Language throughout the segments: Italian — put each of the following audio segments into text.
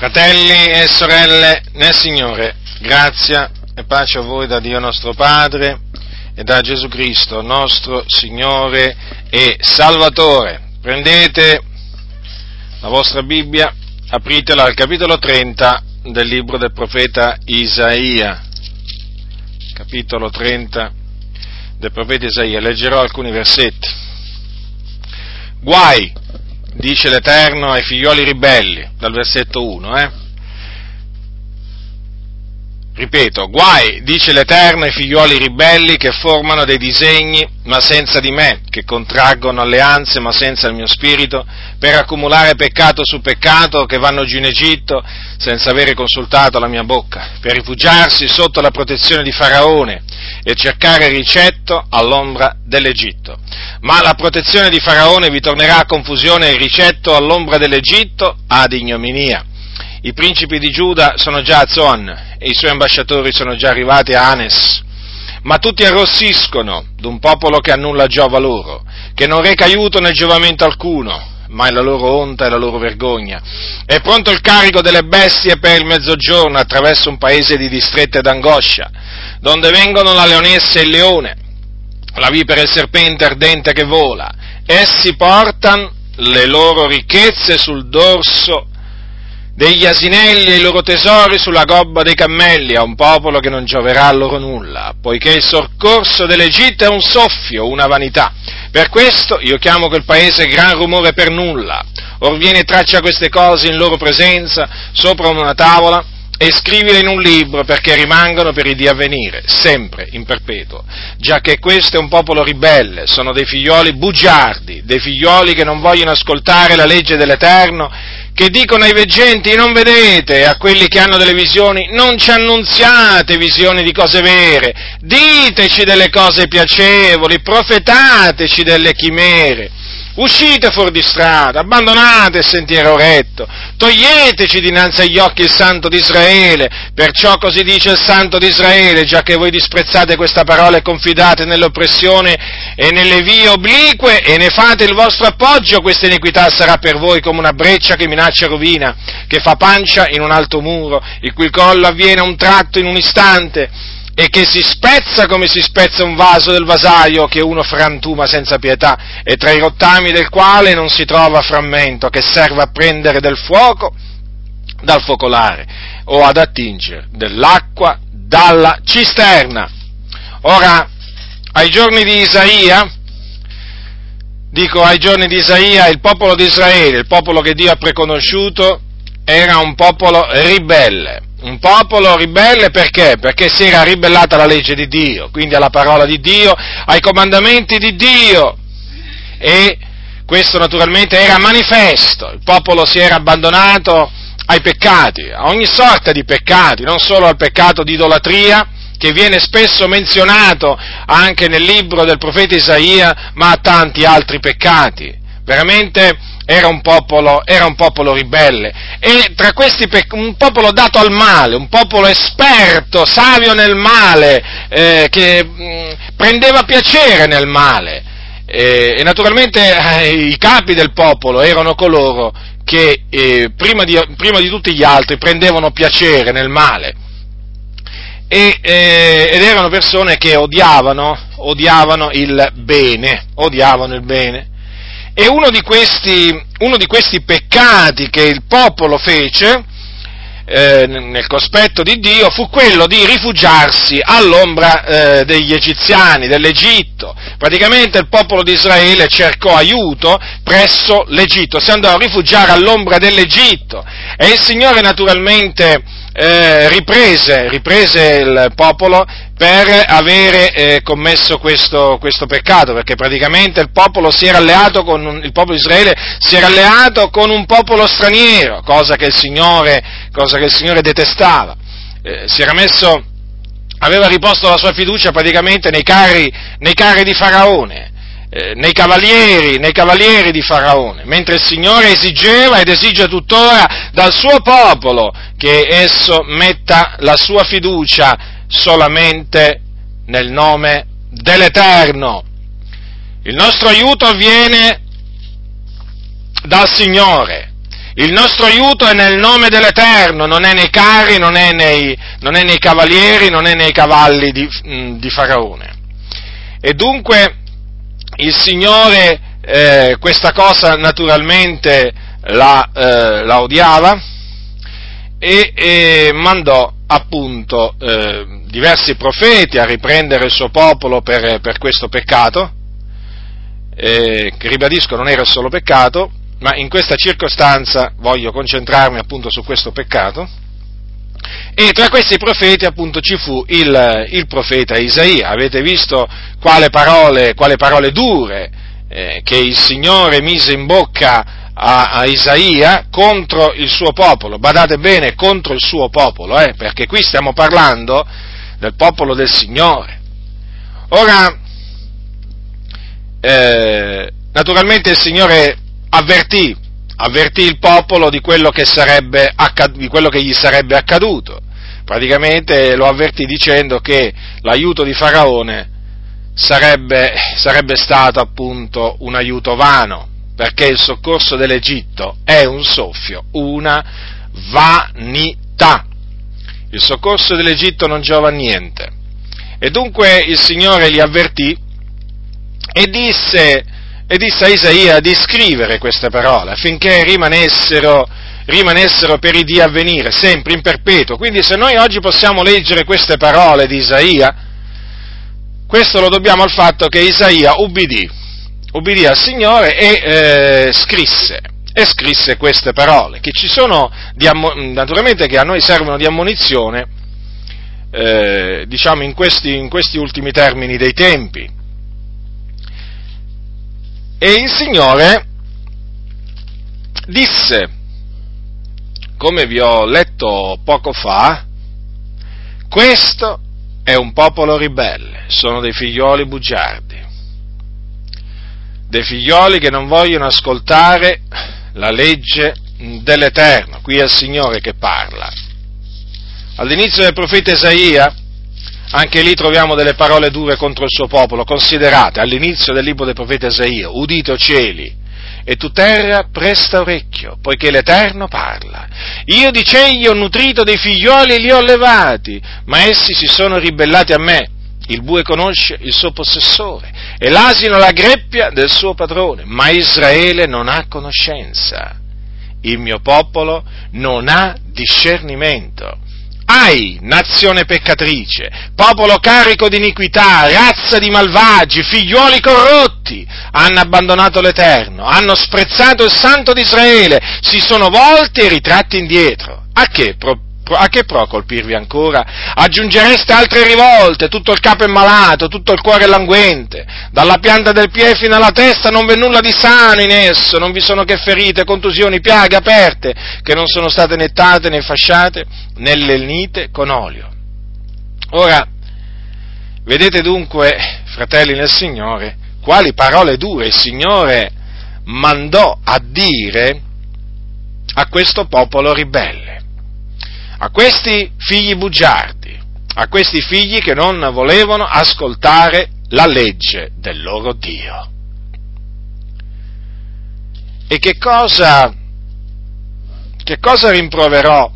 Fratelli e sorelle nel Signore, grazia e pace a voi da Dio nostro Padre e da Gesù Cristo, nostro Signore e Salvatore. Prendete la vostra Bibbia, apritela al capitolo 30 del libro del profeta Isaia. Capitolo 30 del profeta Isaia, leggerò alcuni versetti. Guai dice l'Eterno ai figlioli ribelli, dal versetto 1, eh? Ripeto, guai, dice l'Eterno ai figlioli ribelli che formano dei disegni ma senza di me, che contraggono alleanze ma senza il mio spirito, per accumulare peccato su peccato, che vanno giù in Egitto senza avere consultato la mia bocca, per rifugiarsi sotto la protezione di Faraone e cercare ricetto all'ombra dell'Egitto. Ma la protezione di Faraone vi tornerà a confusione e ricetto all'ombra dell'Egitto ad ignominia. I principi di Giuda sono già a Zon e i suoi ambasciatori sono già arrivati a Anes. Ma tutti arrossiscono d'un popolo che annulla giova loro, che non reca aiuto né giovamento alcuno, ma è la loro onta e la loro vergogna. È pronto il carico delle bestie per il mezzogiorno attraverso un paese di distretti ed angoscia, donde vengono la leonessa e il leone, la vipera e il serpente ardente che vola. Essi portano le loro ricchezze sul dorso degli asinelli e i loro tesori sulla gobba dei cammelli a un popolo che non gioverà a loro nulla, poiché il soccorso dell'Egitto è un soffio, una vanità. Per questo io chiamo quel paese gran rumore per nulla. Or viene traccia queste cose in loro presenza, sopra una tavola, e scrivile in un libro perché rimangano per i dì a venire, sempre in perpetuo, già che questo è un popolo ribelle, sono dei figlioli bugiardi, dei figlioli che non vogliono ascoltare la legge dell'Eterno, che dicono ai veggenti non vedete, a quelli che hanno delle visioni non ci annunziate visioni di cose vere, diteci delle cose piacevoli, profetateci delle chimere. Uscite fuori di strada, abbandonate il sentiero retto, toglieteci dinanzi agli occhi il Santo d'Israele, perciò così dice il Santo d'Israele, già che voi disprezzate questa parola e confidate nell'oppressione e nelle vie oblique e ne fate il vostro appoggio, questa iniquità sarà per voi come una breccia che minaccia rovina, che fa pancia in un alto muro, il cui collo avviene a un tratto in un istante, e che si spezza come si spezza un vaso del vasaio che uno frantuma senza pietà e tra i rottami del quale non si trova frammento che serva a prendere del fuoco dal focolare o ad attingere dell'acqua dalla cisterna. Ora, ai giorni di Isaia, dico ai giorni di Isaia, il popolo di Israele, il popolo che Dio ha preconosciuto, era un popolo ribelle un popolo ribelle perché? Perché si era ribellata alla legge di Dio, quindi alla parola di Dio, ai comandamenti di Dio. E questo naturalmente era manifesto, il popolo si era abbandonato ai peccati, a ogni sorta di peccati, non solo al peccato di idolatria, che viene spesso menzionato anche nel libro del profeta Isaia, ma a tanti altri peccati. Veramente era un popolo, era un popolo ribelle e tra questi un popolo dato al male, un popolo esperto, savio nel male, eh, che mh, prendeva piacere nel male. Eh, e naturalmente eh, i capi del popolo erano coloro che eh, prima di, prima, di, tutti gli altri prendevano piacere nel male. E, eh, ed erano persone che odiavano, odiavano il bene, odiavano il bene. E uno di questi, uno di questi peccati che il popolo fece, eh, nel cospetto di Dio fu quello di rifugiarsi all'ombra eh, degli egiziani, dell'Egitto. Praticamente il popolo di Israele cercò aiuto presso l'Egitto, si andò a rifugiare all'ombra dell'Egitto e il Signore naturalmente eh, riprese, riprese il popolo per avere eh, commesso questo, questo, peccato, perché praticamente il popolo si era alleato con un, il popolo di Israele si era alleato con un popolo straniero, cosa che il Signore, che il Signore detestava. Eh, si era messo, aveva riposto la sua fiducia praticamente nei carri, nei carri di Faraone, eh, nei, cavalieri, nei cavalieri di Faraone, mentre il Signore esigeva ed esige tuttora dal suo popolo che esso metta la sua fiducia solamente nel nome dell'Eterno. Il nostro aiuto viene dal Signore. Il nostro aiuto è nel nome dell'Eterno, non è nei carri, non è nei, non è nei cavalieri, non è nei cavalli di, di Faraone. E dunque il Signore eh, questa cosa naturalmente la, eh, la odiava e, e, mandò appunto eh, diversi profeti a riprendere il suo popolo per, per questo peccato, eh, che ribadisco non era solo peccato, ma in questa circostanza voglio concentrarmi appunto su questo peccato. E tra questi profeti appunto ci fu il, il profeta Isaia. Avete visto quale parole, quale parole dure eh, che il Signore mise in bocca a, a, Isaia contro il suo popolo. Badate bene, contro il suo popolo, eh, perché qui stiamo parlando del popolo del Signore. Ora, eh, naturalmente il Signore avvertì, avvertì il popolo di quello, accad- di quello che gli sarebbe accaduto. Praticamente lo avvertì dicendo che l'aiuto di Faraone sarebbe, sarebbe stato appunto un aiuto vano, perché il soccorso dell'Egitto è un soffio, una vanità. Il soccorso dell'Egitto non giova a niente. E dunque il Signore li avvertì e disse, e disse a Isaia di scrivere queste parole affinché rimanessero, rimanessero per i dì a venire, sempre in perpetuo. Quindi se noi oggi possiamo leggere queste parole di Isaia, questo lo dobbiamo al fatto che Isaia ubbidì, ubbidì al Signore e eh, scrisse, e scrisse queste parole, che ci sono, di, naturalmente che a noi servono di ammonizione, eh, diciamo in questi, in questi ultimi termini dei tempi. E il Signore disse, come vi ho letto poco fa, questo è un popolo ribelle, sono dei figlioli bugiardi, dei figlioli che non vogliono ascoltare la legge dell'Eterno, qui è il Signore che parla. All'inizio del profeta Isaia, anche lì troviamo delle parole dure contro il suo popolo, considerate all'inizio del libro del profeta Isaia, udite o cieli, e tu terra presta orecchio, poiché l'Eterno parla. Io dicegli ho nutrito dei figlioli e li ho allevati, ma essi si sono ribellati a me. Il bue conosce il suo possessore e l'asino la greppia del suo padrone, ma Israele non ha conoscenza. Il mio popolo non ha discernimento. Ai, nazione peccatrice, popolo carico di iniquità, razza di malvagi, figliuoli corrotti, hanno abbandonato l'Eterno, hanno sprezzato il Santo di Israele, si sono volti e ritratti indietro. A che a che pro colpirvi ancora? Aggiungereste altre rivolte, tutto il capo è malato, tutto il cuore è languente, dalla pianta del piede fino alla testa non v'è nulla di sano in esso, non vi sono che ferite, contusioni, piaghe aperte, che non sono state nettate né fasciate né lennite con olio. Ora, vedete dunque, fratelli nel Signore, quali parole dure il Signore mandò a dire a questo popolo ribelle a questi figli bugiardi, a questi figli che non volevano ascoltare la legge del loro Dio. E che cosa, che cosa rimproverò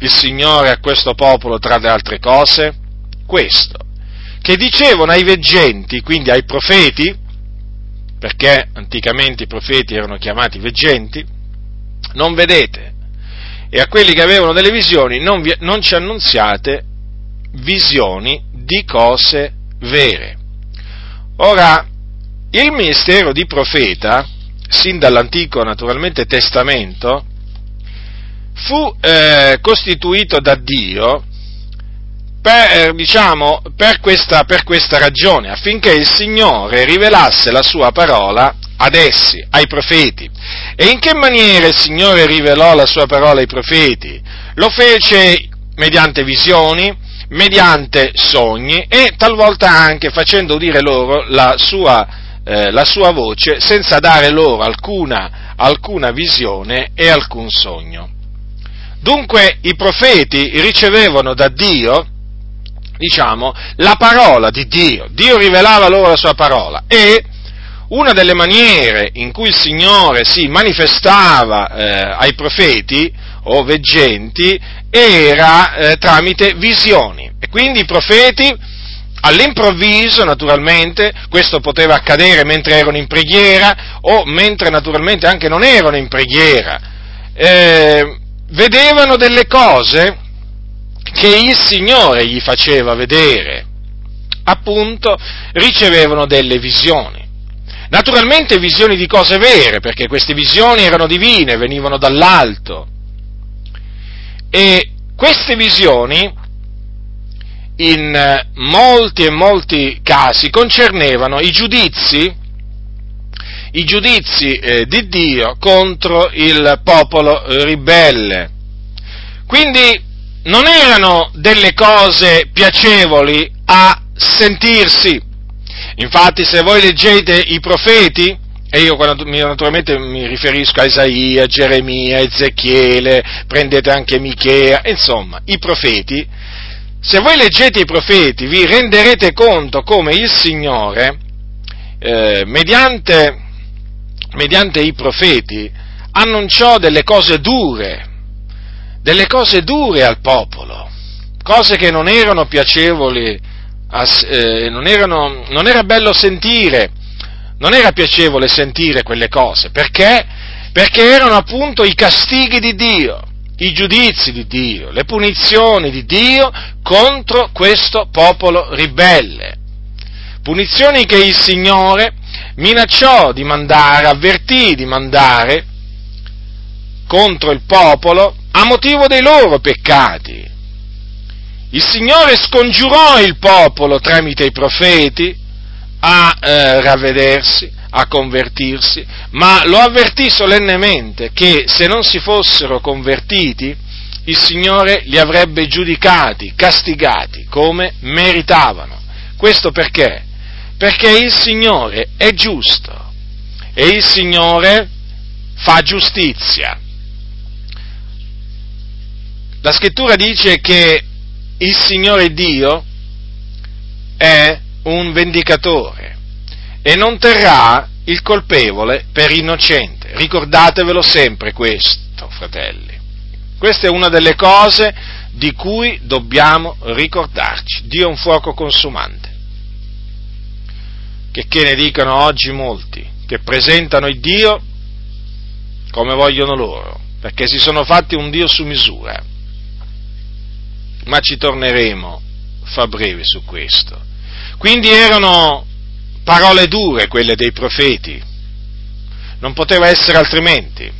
il Signore a questo popolo tra le altre cose? Questo, che dicevano ai veggenti, quindi ai profeti, perché anticamente i profeti erano chiamati veggenti, non vedete, e a quelli che avevano delle visioni non, vi, non ci annunziate visioni di cose vere. Ora, il ministero di profeta, sin dall'antico naturalmente testamento, fu eh, costituito da Dio per, diciamo, per, questa, per questa ragione, affinché il Signore rivelasse la sua parola ad essi, ai profeti. E in che maniera il Signore rivelò la sua parola ai profeti? Lo fece mediante visioni, mediante sogni e talvolta anche facendo udire loro la sua, eh, la sua voce senza dare loro alcuna, alcuna visione e alcun sogno. Dunque i profeti ricevevano da Dio, diciamo, la parola di Dio. Dio rivelava loro la sua parola e una delle maniere in cui il Signore si manifestava eh, ai profeti o veggenti era eh, tramite visioni. E quindi i profeti all'improvviso, naturalmente, questo poteva accadere mentre erano in preghiera o mentre naturalmente anche non erano in preghiera, eh, vedevano delle cose che il Signore gli faceva vedere, appunto ricevevano delle visioni. Naturalmente visioni di cose vere, perché queste visioni erano divine, venivano dall'alto. E queste visioni, in molti e molti casi, concernevano i giudizi, i giudizi eh, di Dio contro il popolo ribelle. Quindi non erano delle cose piacevoli a sentirsi. Infatti se voi leggete i profeti, e io naturalmente mi riferisco a Isaia, Geremia, Ezechiele, prendete anche Michea, insomma, i profeti, se voi leggete i profeti vi renderete conto come il Signore, eh, mediante, mediante i profeti, annunciò delle cose dure delle cose dure al popolo, cose che non erano piacevoli, non, erano, non era bello sentire, non era piacevole sentire quelle cose, perché? Perché erano appunto i castighi di Dio, i giudizi di Dio, le punizioni di Dio contro questo popolo ribelle. Punizioni che il Signore minacciò di mandare, avvertì di mandare contro il popolo a motivo dei loro peccati. Il Signore scongiurò il popolo tramite i profeti a eh, ravvedersi, a convertirsi, ma lo avvertì solennemente che se non si fossero convertiti, il Signore li avrebbe giudicati, castigati come meritavano. Questo perché? Perché il Signore è giusto e il Signore fa giustizia. La scrittura dice che il Signore Dio è un vendicatore e non terrà il colpevole per innocente. Ricordatevelo sempre questo, fratelli. Questa è una delle cose di cui dobbiamo ricordarci. Dio è un fuoco consumante. Che, che ne dicano oggi molti, che presentano il Dio come vogliono loro, perché si sono fatti un Dio su misura ma ci torneremo fa breve su questo. Quindi erano parole dure quelle dei profeti, non poteva essere altrimenti.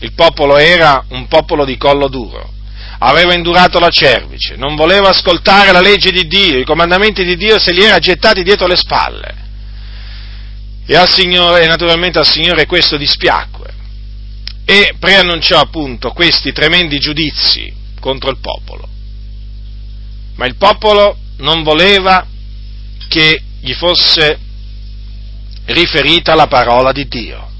Il popolo era un popolo di collo duro, aveva indurato la cervice, non voleva ascoltare la legge di Dio, i comandamenti di Dio se li era gettati dietro le spalle. E, al Signore, e naturalmente al Signore questo dispiacque e preannunciò appunto questi tremendi giudizi contro il popolo ma il popolo non voleva che gli fosse riferita la parola di Dio.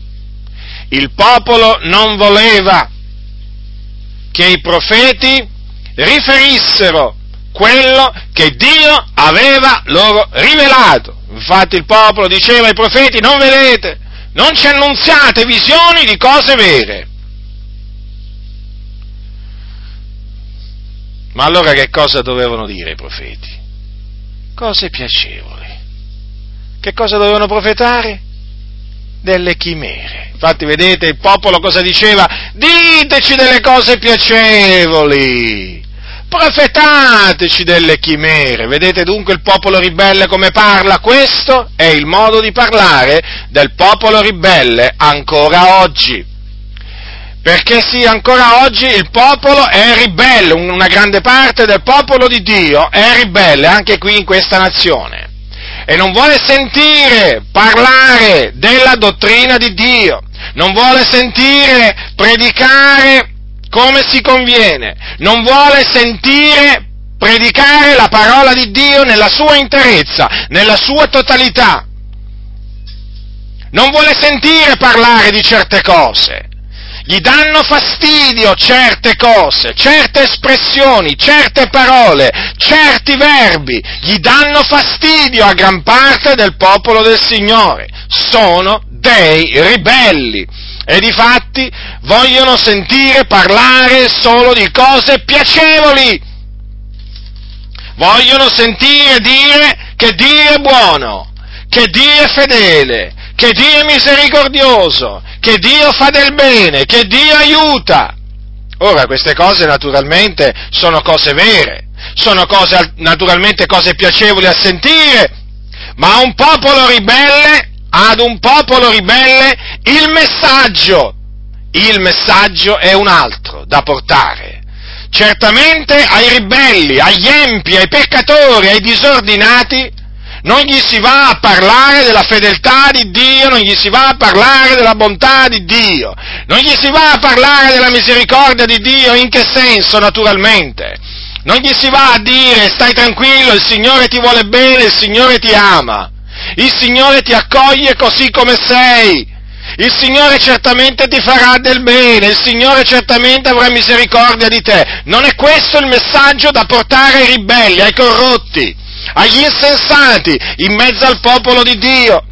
Il popolo non voleva che i profeti riferissero quello che Dio aveva loro rivelato. Infatti il popolo diceva ai profeti non vedete, non ci annunziate visioni di cose vere. Ma allora che cosa dovevano dire i profeti? Cose piacevoli. Che cosa dovevano profetare? Delle chimere. Infatti vedete il popolo cosa diceva? Diteci delle cose piacevoli. Profetateci delle chimere. Vedete dunque il popolo ribelle come parla? Questo è il modo di parlare del popolo ribelle ancora oggi perché sì, ancora oggi il popolo è ribelle, una grande parte del popolo di Dio è ribelle anche qui in questa nazione e non vuole sentire parlare della dottrina di Dio, non vuole sentire predicare come si conviene, non vuole sentire predicare la parola di Dio nella sua interezza, nella sua totalità. Non vuole sentire parlare di certe cose gli danno fastidio certe cose, certe espressioni, certe parole, certi verbi, gli danno fastidio a gran parte del popolo del Signore. Sono dei ribelli e difatti vogliono sentire parlare solo di cose piacevoli. Vogliono sentire dire che Dio è buono, che Dio è fedele, che Dio è misericordioso, che Dio fa del bene, che Dio aiuta. Ora, queste cose naturalmente sono cose vere, sono cose, naturalmente cose piacevoli a sentire, ma un popolo ribelle, ad un popolo ribelle, il messaggio, il messaggio è un altro da portare. Certamente ai ribelli, agli empi, ai peccatori, ai disordinati, non gli si va a parlare della fedeltà di Dio, non gli si va a parlare della bontà di Dio, non gli si va a parlare della misericordia di Dio, in che senso naturalmente? Non gli si va a dire stai tranquillo, il Signore ti vuole bene, il Signore ti ama, il Signore ti accoglie così come sei, il Signore certamente ti farà del bene, il Signore certamente avrà misericordia di te. Non è questo il messaggio da portare ai ribelli, ai corrotti agli insensati in mezzo al popolo di Dio.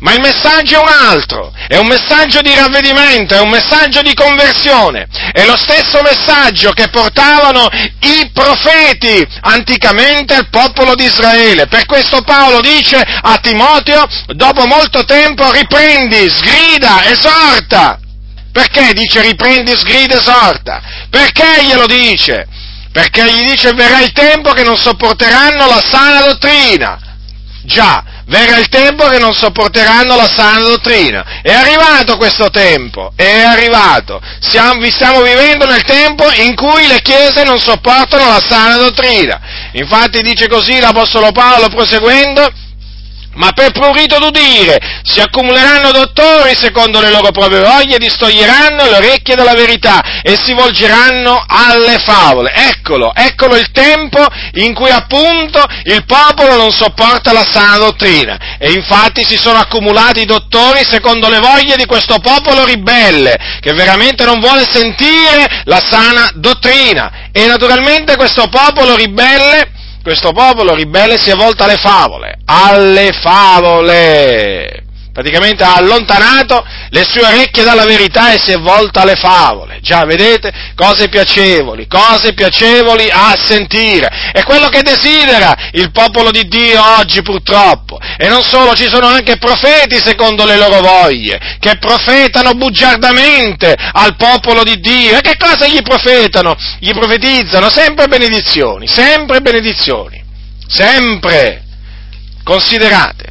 Ma il messaggio è un altro, è un messaggio di ravvedimento, è un messaggio di conversione, è lo stesso messaggio che portavano i profeti anticamente al popolo di Israele. Per questo Paolo dice a Timoteo, dopo molto tempo, riprendi, sgrida, esorta. Perché dice riprendi, sgrida, esorta? Perché glielo dice? Perché gli dice verrà il tempo che non sopporteranno la sana dottrina. Già, verrà il tempo che non sopporteranno la sana dottrina. È arrivato questo tempo, è arrivato. Siamo, stiamo vivendo nel tempo in cui le chiese non sopportano la sana dottrina. Infatti dice così l'Apostolo Paolo proseguendo, ma per prurito d'udire si accumuleranno dottori secondo le loro proprie voglie, distoglieranno le orecchie dalla verità e si volgeranno alle favole. Eccolo, eccolo il tempo in cui appunto il popolo non sopporta la sana dottrina e infatti si sono accumulati dottori secondo le voglie di questo popolo ribelle che veramente non vuole sentire la sana dottrina e naturalmente questo popolo ribelle questo popolo ribelle si è volto alle favole, alle favole praticamente ha allontanato le sue orecchie dalla verità e si è volta alle favole. Già, vedete? Cose piacevoli, cose piacevoli a sentire. È quello che desidera il popolo di Dio oggi purtroppo. E non solo, ci sono anche profeti secondo le loro voglie, che profetano bugiardamente al popolo di Dio. E che cosa gli profetano? Gli profetizzano sempre benedizioni, sempre benedizioni. Sempre. Considerate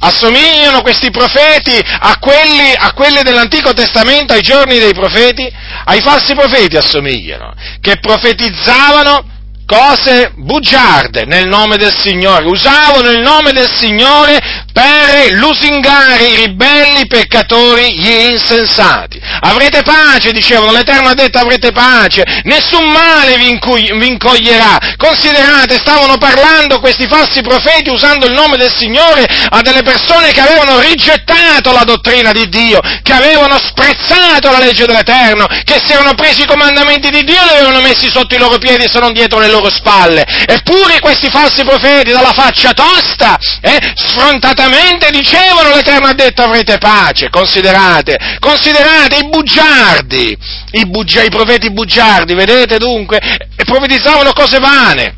Assomigliano questi profeti a quelli, a quelli, dell'Antico Testamento, ai giorni dei profeti? Ai falsi profeti assomigliano, che profetizzavano cose bugiarde nel nome del Signore, usavano il nome del Signore per lusingare i ribelli, i peccatori, gli insensati. Avrete pace, dicevano, l'Eterno ha detto avrete pace, nessun male vi, incu- vi incoglierà. Considerate, stavano parlando questi falsi profeti usando il nome del Signore a delle persone che avevano rigettato la dottrina di Dio, che avevano sprezzato la legge dell'Eterno, che si erano presi i comandamenti di Dio e li avevano messi sotto i loro piedi se non dietro le loro spalle. Eppure questi falsi profeti dalla faccia tosta, eh, sfrontatamente dicevano l'Eterno ha detto avrete pace. Considerate, considerate i bugiardi, i, bugia, i profeti bugiardi, vedete dunque, e profetizzavano cose vane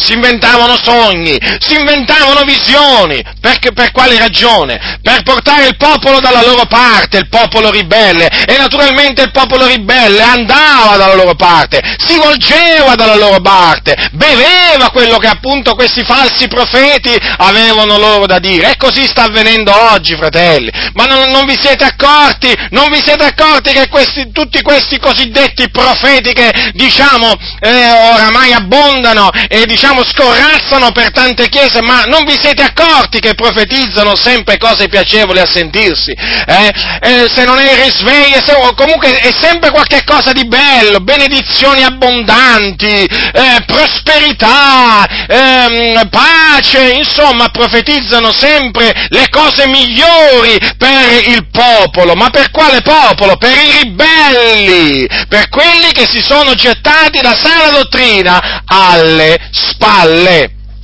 si inventavano sogni, si inventavano visioni, perché, per quale ragione? Per portare il popolo dalla loro parte, il popolo ribelle, e naturalmente il popolo ribelle andava dalla loro parte, si volgeva dalla loro parte, beveva quello che appunto questi falsi profeti avevano loro da dire, e così sta avvenendo oggi, fratelli, ma non, non vi siete accorti, non vi siete accorti che questi, tutti questi cosiddetti profeti che, diciamo, eh, oramai abbondano e diciamo diciamo, scorrazzano per tante chiese, ma non vi siete accorti che profetizzano sempre cose piacevoli a sentirsi? Eh? Eh, se non è il risveglio, se, comunque è sempre qualche cosa di bello, benedizioni abbondanti, eh, prosperità, ehm, pace, insomma, profetizzano sempre le cose migliori per il popolo, ma per quale popolo? Per i ribelli, per quelli che si sono gettati la sana dottrina alle spalle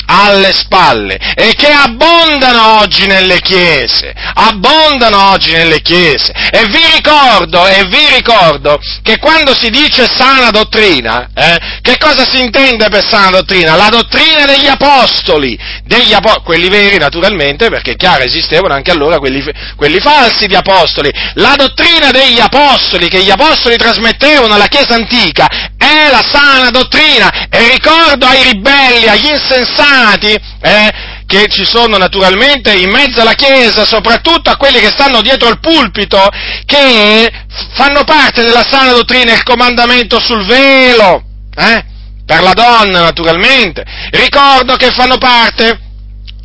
alle spalle e che abbondano oggi nelle chiese, abbondano oggi nelle chiese. E vi ricordo, e vi ricordo che quando si dice sana dottrina, eh, che cosa si intende per sana dottrina? La dottrina degli apostoli, degli apo- quelli veri naturalmente, perché chiaro esistevano anche allora quelli, quelli falsi di apostoli. La dottrina degli apostoli che gli apostoli trasmettevano alla Chiesa antica è la sana dottrina e ricordo ai ribelli, agli insensati, eh, che ci sono naturalmente in mezzo alla Chiesa, soprattutto a quelli che stanno dietro il pulpito, che fanno parte della sana dottrina il comandamento sul velo, eh, per la donna naturalmente. Ricordo che fanno parte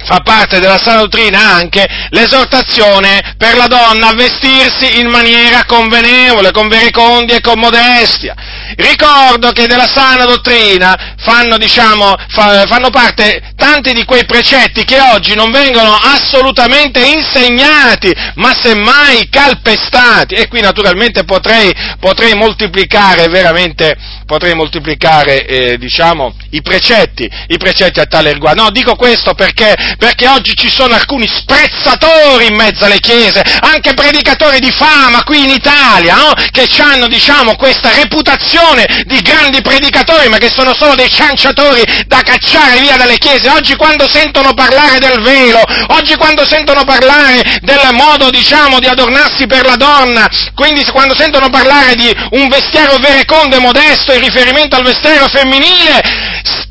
fa parte della sana dottrina anche l'esortazione per la donna a vestirsi in maniera convenevole, con verecondia e con modestia. Ricordo che della sana dottrina fanno, diciamo, fa, fanno parte tanti di quei precetti che oggi non vengono assolutamente insegnati, ma semmai calpestati. E qui naturalmente potrei, potrei moltiplicare veramente, potrei moltiplicare, eh, diciamo, i precetti, i precetti a tale riguardo. No, dico questo perché, perché oggi ci sono alcuni sprezzatori in mezzo alle chiese, anche predicatori di fama qui in Italia, no? che hanno, diciamo, questa reputazione di grandi predicatori, ma che sono solo dei cianciatori da cacciare via dalle chiese. Oggi quando sentono parlare del velo, oggi quando sentono parlare del modo, diciamo, di adornarsi per la donna, quindi quando sentono parlare di un vestiario verecondo e modesto in riferimento al vestiario femminile,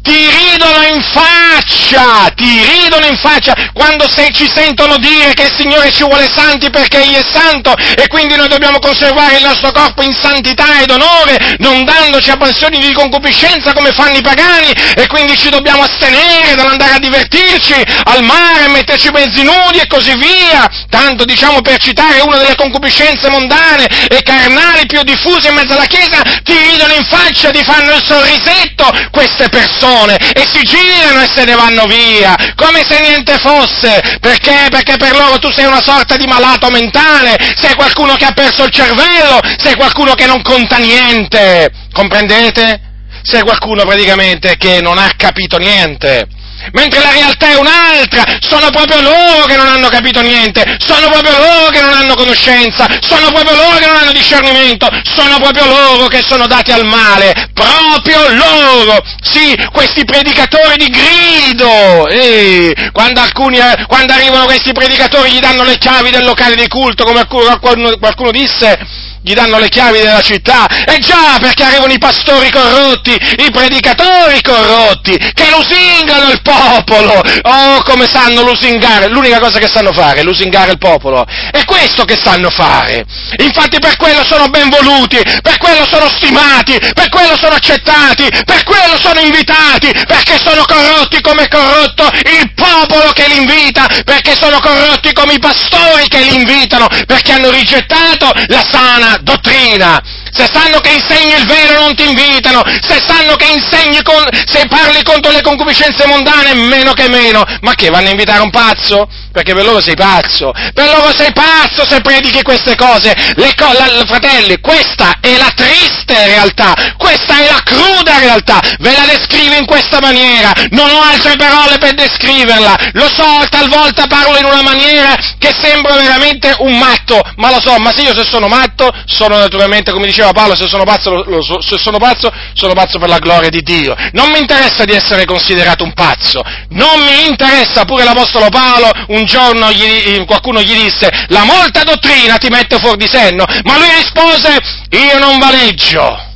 ti ridono in faccia, ti ridono in faccia quando se ci sentono dire che il Signore ci vuole santi perché Egli è santo e quindi noi dobbiamo conservare il nostro corpo in santità ed onore, non dandoci a passioni di concupiscenza come fanno i pagani e quindi ci dobbiamo astenere dall'andare a divertirci al mare, metterci mezzi nudi e così via, tanto diciamo per citare una delle concupiscenze mondane e carnali più diffuse in mezzo alla Chiesa, ti ridono in faccia, ti fanno il sorrisetto queste persone e si girano e se ne vanno via, come se niente fosse, perché? Perché per loro tu sei una sorta di malato mentale, sei qualcuno che ha perso il cervello, sei qualcuno che non conta niente, comprendete? Sei qualcuno praticamente che non ha capito niente. Mentre la realtà è un'altra, sono proprio loro che non hanno capito niente, sono proprio loro che non hanno conoscenza, sono proprio loro che non hanno discernimento, sono proprio loro che sono dati al male, proprio loro, sì, questi predicatori di grido, eh, quando, alcuni, eh, quando arrivano questi predicatori gli danno le chiavi del locale di culto, come qualcuno, qualcuno disse, gli danno le chiavi della città. E già, perché arrivano i pastori corrotti, i predicatori corrotti, che lusingano il popolo. Oh, come sanno lusingare. L'unica cosa che sanno fare è lusingare il popolo. È questo che sanno fare. Infatti per quello sono ben voluti, per quello sono stimati, per quello sono accettati, per quello sono invitati, perché sono corrotti come è corrotto il popolo che li invita, perché sono corrotti come i pastori che li invitano, perché hanno rigettato la sana dottrina. Se sanno che insegni il vero non ti invitano, se sanno che insegni con, se parli contro le concupiscenze mondane, meno che meno. Ma che vanno a invitare un pazzo? Perché per loro sei pazzo. Per loro sei pazzo se predichi queste cose. Co- la, fratelli, questa è la triste realtà, questa è la cruda realtà. Ve la descrivo in questa maniera. Non ho altre parole per descriverla. Lo so, talvolta parlo in una maniera che sembra veramente un matto, ma lo so, ma se io se sono matto, sono naturalmente, come diceva Paolo, se sono pazzo, lo, lo, se sono pazzo, sono pazzo per la gloria di Dio. Non mi interessa di essere considerato un pazzo. Non mi interessa, pure l'Apostolo Paolo, un giorno gli, qualcuno gli disse, la molta dottrina ti mette fuori di senno, ma lui rispose, io non valeggio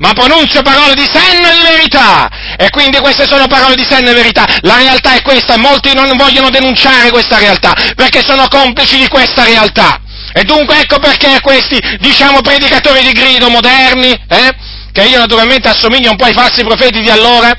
ma pronuncio parole di senno e di verità. E quindi queste sono parole di senno e verità. La realtà è questa, molti non vogliono denunciare questa realtà, perché sono complici di questa realtà. E dunque ecco perché questi, diciamo, predicatori di grido moderni, eh, che io naturalmente assomiglio un po' ai falsi profeti di allora,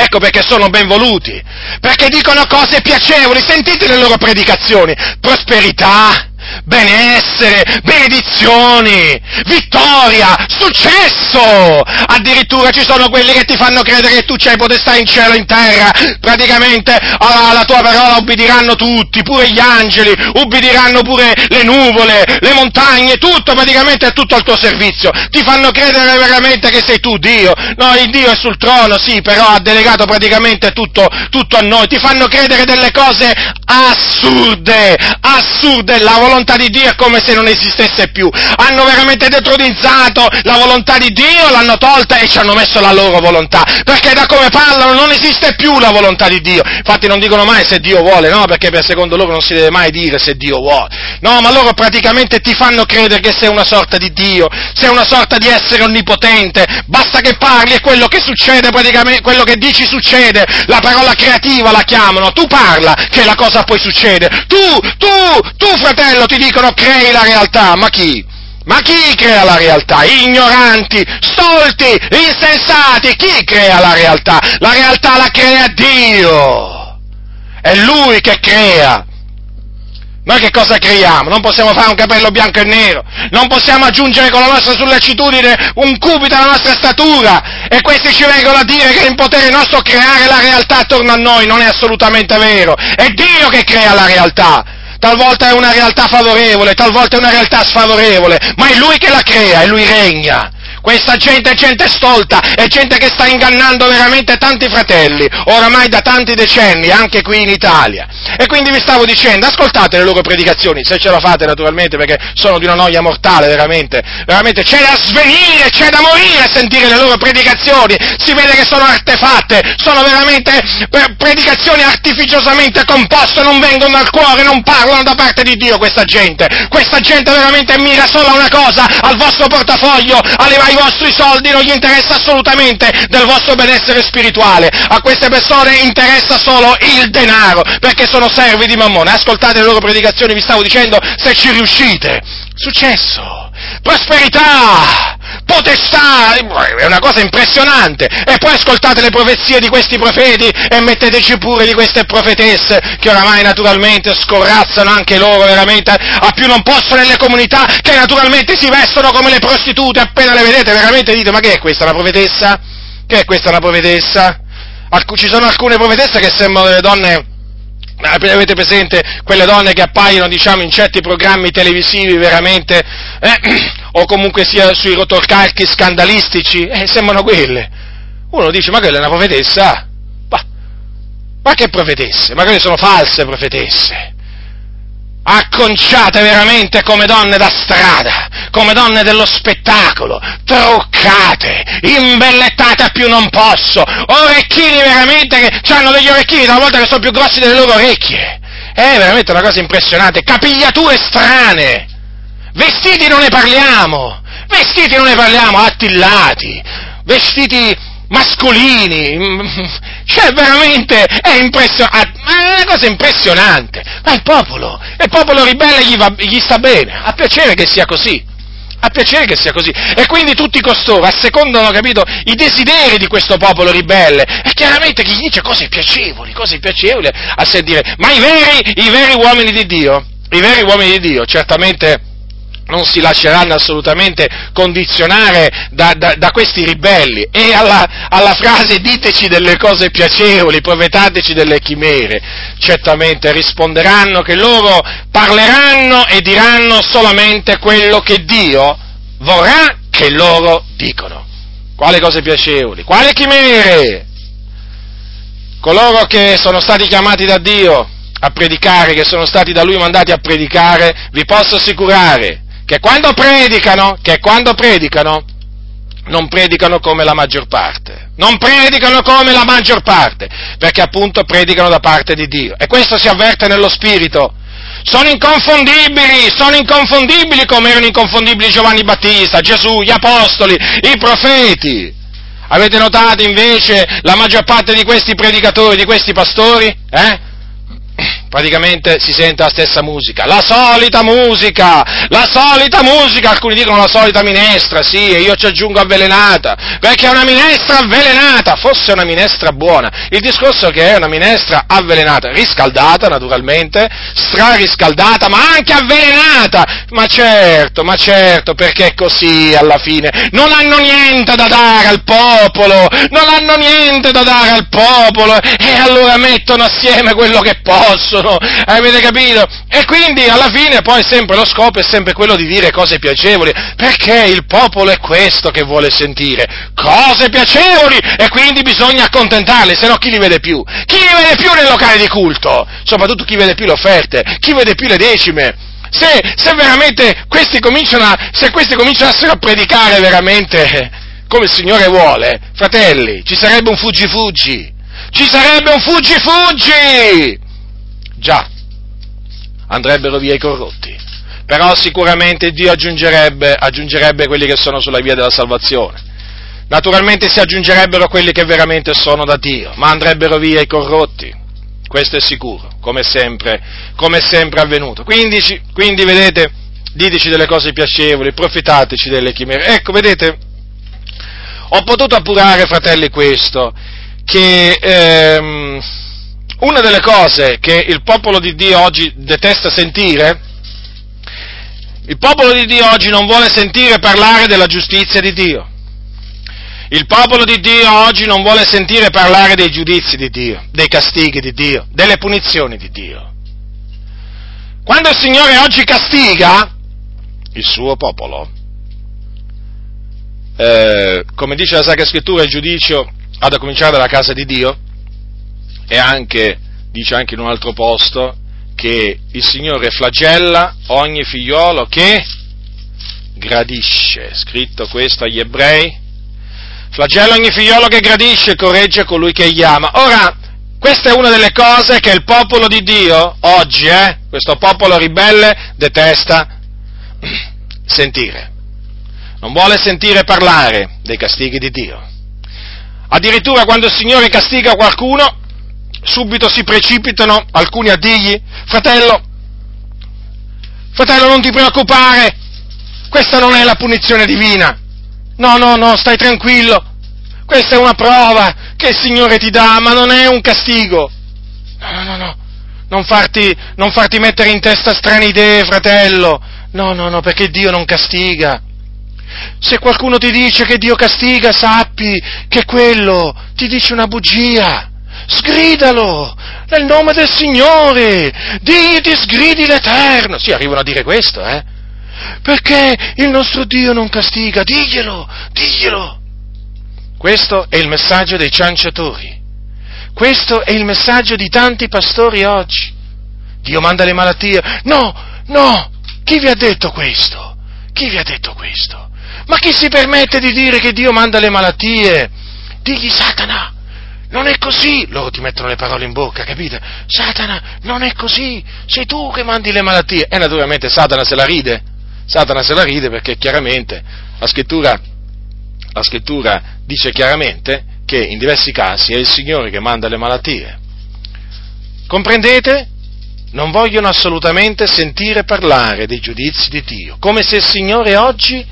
Ecco perché sono ben voluti, perché dicono cose piacevoli, sentite le loro predicazioni, prosperità, benessere, benedizioni, vittoria, successo! Addirittura ci sono quelli che ti fanno credere che tu c'hai potestà in cielo e in terra, praticamente alla tua parola ubbidiranno tutti, pure gli angeli, ubbidiranno pure le nuvole, le montagne, tutto praticamente è tutto al tuo servizio. Ti fanno credere veramente che sei tu Dio. No, il Dio è sul trono, sì, però ha delegato praticamente tutto, tutto a noi. Ti fanno credere delle cose assurde, assurde, la volontà di Dio è come se non esistesse più. Hanno veramente detronizzato la volontà di Dio, l'hanno tolta e ci hanno messo la loro volontà. Perché da come parlano non esiste più la volontà di Dio. Infatti non dicono mai se Dio vuole, no? Perché per secondo loro non si deve mai dire se Dio vuole. No, ma loro praticamente ti fanno credere che sei una sorta di Dio, sei una sorta di essere onnipotente. Basta che parli e quello che succede praticamente, quello che dici succede. La parola creativa la chiamano. Tu parla che la cosa poi succede. Tu, tu, tu fratello ti dicono crei la realtà, ma chi? Ma chi crea la realtà? Ignoranti, stolti, insensati, chi crea la realtà? La realtà la crea Dio! È Lui che crea! Noi che cosa creiamo? Non possiamo fare un capello bianco e nero, non possiamo aggiungere con la nostra sollecitudine un cubito alla nostra statura e questi ci vengono a dire che è in potere nostro creare la realtà attorno a noi, non è assolutamente vero, è Dio che crea la realtà talvolta è una realtà favorevole, talvolta è una realtà sfavorevole, ma è Lui che la crea e Lui regna. Questa gente è gente stolta, è gente che sta ingannando veramente tanti fratelli, oramai da tanti decenni, anche qui in Italia. E quindi vi stavo dicendo, ascoltate le loro predicazioni, se ce la fate naturalmente, perché sono di una noia mortale, veramente. Veramente c'è da svenire, c'è da morire a sentire le loro predicazioni. Si vede che sono artefatte, sono veramente predicazioni artificiosamente composte, non vengono dal cuore, non parlano da parte di Dio questa gente. Questa gente veramente mira solo a una cosa, al vostro portafoglio, alle ai vostri soldi non gli interessa assolutamente del vostro benessere spirituale, a queste persone interessa solo il denaro, perché sono servi di Mammone. Ascoltate le loro predicazioni, vi stavo dicendo, se ci riuscite. Successo, prosperità, potestà, è una cosa impressionante. E poi ascoltate le profezie di questi profeti e metteteci pure di queste profetesse che oramai naturalmente scorrazzano anche loro veramente a più non posso nelle comunità che naturalmente si vestono come le prostitute appena le vedete veramente dite ma che è questa una profetessa? Che è questa una profetessa? ci sono alcune profetesse che sembrano delle donne Avete presente quelle donne che appaiono, diciamo, in certi programmi televisivi veramente, eh, o comunque sia sui rotocalchi scandalistici? Eh, sembrano quelle. Uno dice, ma quella è una profetessa? Ma, ma che profetesse? Ma quelle sono false profetesse acconciate veramente come donne da strada, come donne dello spettacolo, truccate, imbellettate a più non posso, orecchini veramente che hanno degli orecchini talvolta che sono più grossi delle loro orecchie. È veramente una cosa impressionante, capigliature strane, vestiti non ne parliamo, vestiti non ne parliamo, attillati, vestiti mascolini, cioè veramente è, impression- è una cosa impressionante, ma il popolo, il popolo ribelle gli, va, gli sta bene, ha piacere che sia così, ha piacere che sia così. E quindi tutti costoro assecondano, capito, i desideri di questo popolo ribelle. E chiaramente chi dice cose piacevoli, cose piacevoli a sentire. Ma i veri, i veri uomini di Dio, i veri uomini di Dio, certamente non si lasceranno assolutamente condizionare da, da, da questi ribelli e alla, alla, frase diteci delle cose piacevoli, profetateci delle chimere, certamente risponderanno che loro parleranno e diranno solamente quello che Dio vorrà che loro dicono. Quale cose piacevoli? Quale chimere? Coloro che sono stati chiamati da Dio a predicare, che sono stati da Lui mandati a predicare, vi posso assicurare che quando predicano, che quando predicano, non predicano come la maggior parte, non predicano come la maggior parte, perché appunto predicano da parte di Dio. E questo si avverte nello Spirito. Sono inconfondibili, sono inconfondibili come erano inconfondibili Giovanni Battista, Gesù, gli Apostoli, i profeti. Avete notato invece la maggior parte di questi predicatori, di questi pastori? Eh? Praticamente si sente la stessa musica, la solita musica, la solita musica, alcuni dicono la solita minestra, sì, e io ci aggiungo avvelenata, perché è una minestra avvelenata, fosse una minestra buona, il discorso è che è una minestra avvelenata, riscaldata naturalmente, strariscaldata, ma anche avvelenata, ma certo, ma certo, perché così alla fine, non hanno niente da dare al popolo, non hanno niente da dare al popolo, e allora mettono assieme quello che possono, possono, avete capito? E quindi alla fine poi sempre lo scopo è sempre quello di dire cose piacevoli, perché il popolo è questo che vuole sentire, cose piacevoli, e quindi bisogna accontentarli, se no chi li vede più? Chi li vede più nel locale di culto? Soprattutto chi vede più le offerte, chi vede più le decime? Se, se veramente questi cominciano a, se questi cominciassero a predicare veramente come il Signore vuole, fratelli, ci sarebbe un fuggi-fuggi, ci sarebbe un fuggi-fuggi! Già, andrebbero via i corrotti, però sicuramente Dio aggiungerebbe, aggiungerebbe quelli che sono sulla via della salvazione. Naturalmente si aggiungerebbero quelli che veramente sono da Dio, ma andrebbero via i corrotti, questo è sicuro, come sempre, come sempre avvenuto. Quindi, quindi, vedete, diteci delle cose piacevoli, profitateci delle chimere. Ecco, vedete, ho potuto appurare, fratelli, questo, che ehm, una delle cose che il popolo di Dio oggi detesta sentire, il popolo di Dio oggi non vuole sentire parlare della giustizia di Dio. Il popolo di Dio oggi non vuole sentire parlare dei giudizi di Dio, dei castighi di Dio, delle punizioni di Dio. Quando il Signore oggi castiga il suo popolo, eh, come dice la Sacra Scrittura, il giudizio ha da cominciare dalla casa di Dio, e anche, dice anche in un altro posto, che il Signore flagella ogni figliolo che gradisce, scritto questo agli ebrei, flagella ogni figliolo che gradisce e corregge colui che gli ama. Ora, questa è una delle cose che il popolo di Dio oggi, eh, questo popolo ribelle, detesta sentire. Non vuole sentire parlare dei castighi di Dio. Addirittura quando il Signore castiga qualcuno, subito si precipitano alcuni a dirgli, fratello, fratello non ti preoccupare, questa non è la punizione divina, no, no, no, stai tranquillo, questa è una prova che il Signore ti dà, ma non è un castigo. No, no, no, no, non farti, non farti mettere in testa strane idee, fratello, no, no, no, perché Dio non castiga. Se qualcuno ti dice che Dio castiga, sappi che quello ti dice una bugia sgridalo nel nome del Signore, digli ti sgridi l'Eterno. Sì, arrivano a dire questo, eh? Perché il nostro Dio non castiga, diglielo, diglielo. Questo è il messaggio dei cianciatori. Questo è il messaggio di tanti pastori oggi. Dio manda le malattie. No, no, chi vi ha detto questo? Chi vi ha detto questo? Ma chi si permette di dire che Dio manda le malattie? Digli Satana, non è così, loro ti mettono le parole in bocca, capite? Satana, non è così, sei tu che mandi le malattie. E naturalmente Satana se la ride, Satana se la ride perché chiaramente la scrittura, la scrittura dice chiaramente che in diversi casi è il Signore che manda le malattie. Comprendete? Non vogliono assolutamente sentire parlare dei giudizi di Dio, come se il Signore oggi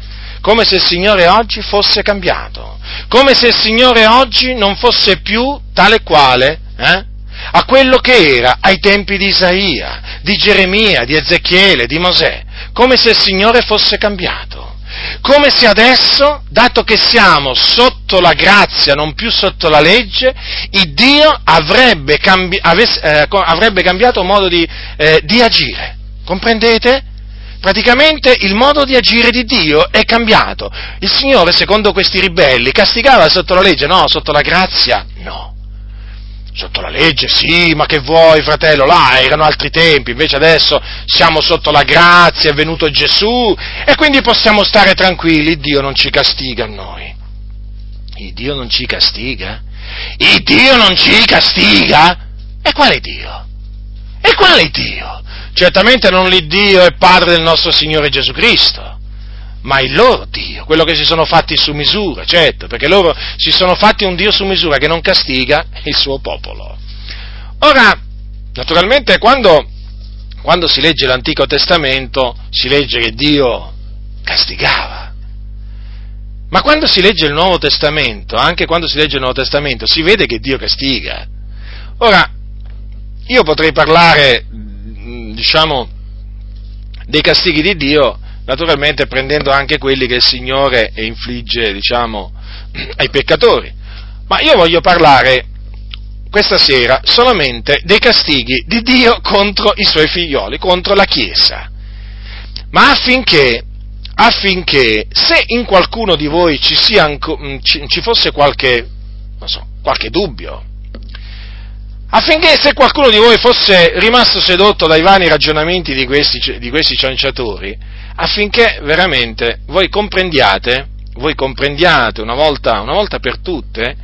come se il Signore oggi fosse cambiato, come se il Signore oggi non fosse più tale quale eh, a quello che era ai tempi di Isaia, di Geremia, di Ezechiele, di Mosè, come se il Signore fosse cambiato, come se adesso, dato che siamo sotto la grazia, non più sotto la legge, il Dio avrebbe, cambi- avesse, eh, avrebbe cambiato modo di, eh, di agire. Comprendete? Praticamente il modo di agire di Dio è cambiato. Il Signore, secondo questi ribelli, castigava sotto la legge? No, sotto la grazia? No. Sotto la legge, sì, ma che vuoi, fratello? Là erano altri tempi, invece adesso siamo sotto la grazia, è venuto Gesù e quindi possiamo stare tranquilli, Dio non ci castiga a noi. Il Dio non ci castiga? Il Dio non ci castiga? E quale Dio? E quale Dio? Certamente non l'Iddio e Padre del nostro Signore Gesù Cristo, ma il loro Dio, quello che si sono fatti su misura, certo, perché loro si sono fatti un Dio su misura che non castiga il suo popolo. Ora, Naturalmente quando, quando si legge l'Antico Testamento si legge che Dio castigava. Ma quando si legge il Nuovo Testamento, anche quando si legge il Nuovo Testamento, si vede che Dio castiga. Ora, io potrei parlare, diciamo, dei castighi di Dio, naturalmente prendendo anche quelli che il Signore infligge, diciamo, ai peccatori. Ma io voglio parlare questa sera solamente dei castighi di Dio contro i suoi figlioli, contro la Chiesa. Ma affinché, affinché se in qualcuno di voi ci, sia, ci fosse qualche, so, qualche dubbio, affinché se qualcuno di voi fosse rimasto sedotto dai vani ragionamenti di questi, di questi cianciatori, affinché veramente voi comprendiate, voi comprendiate una volta, una volta per tutte,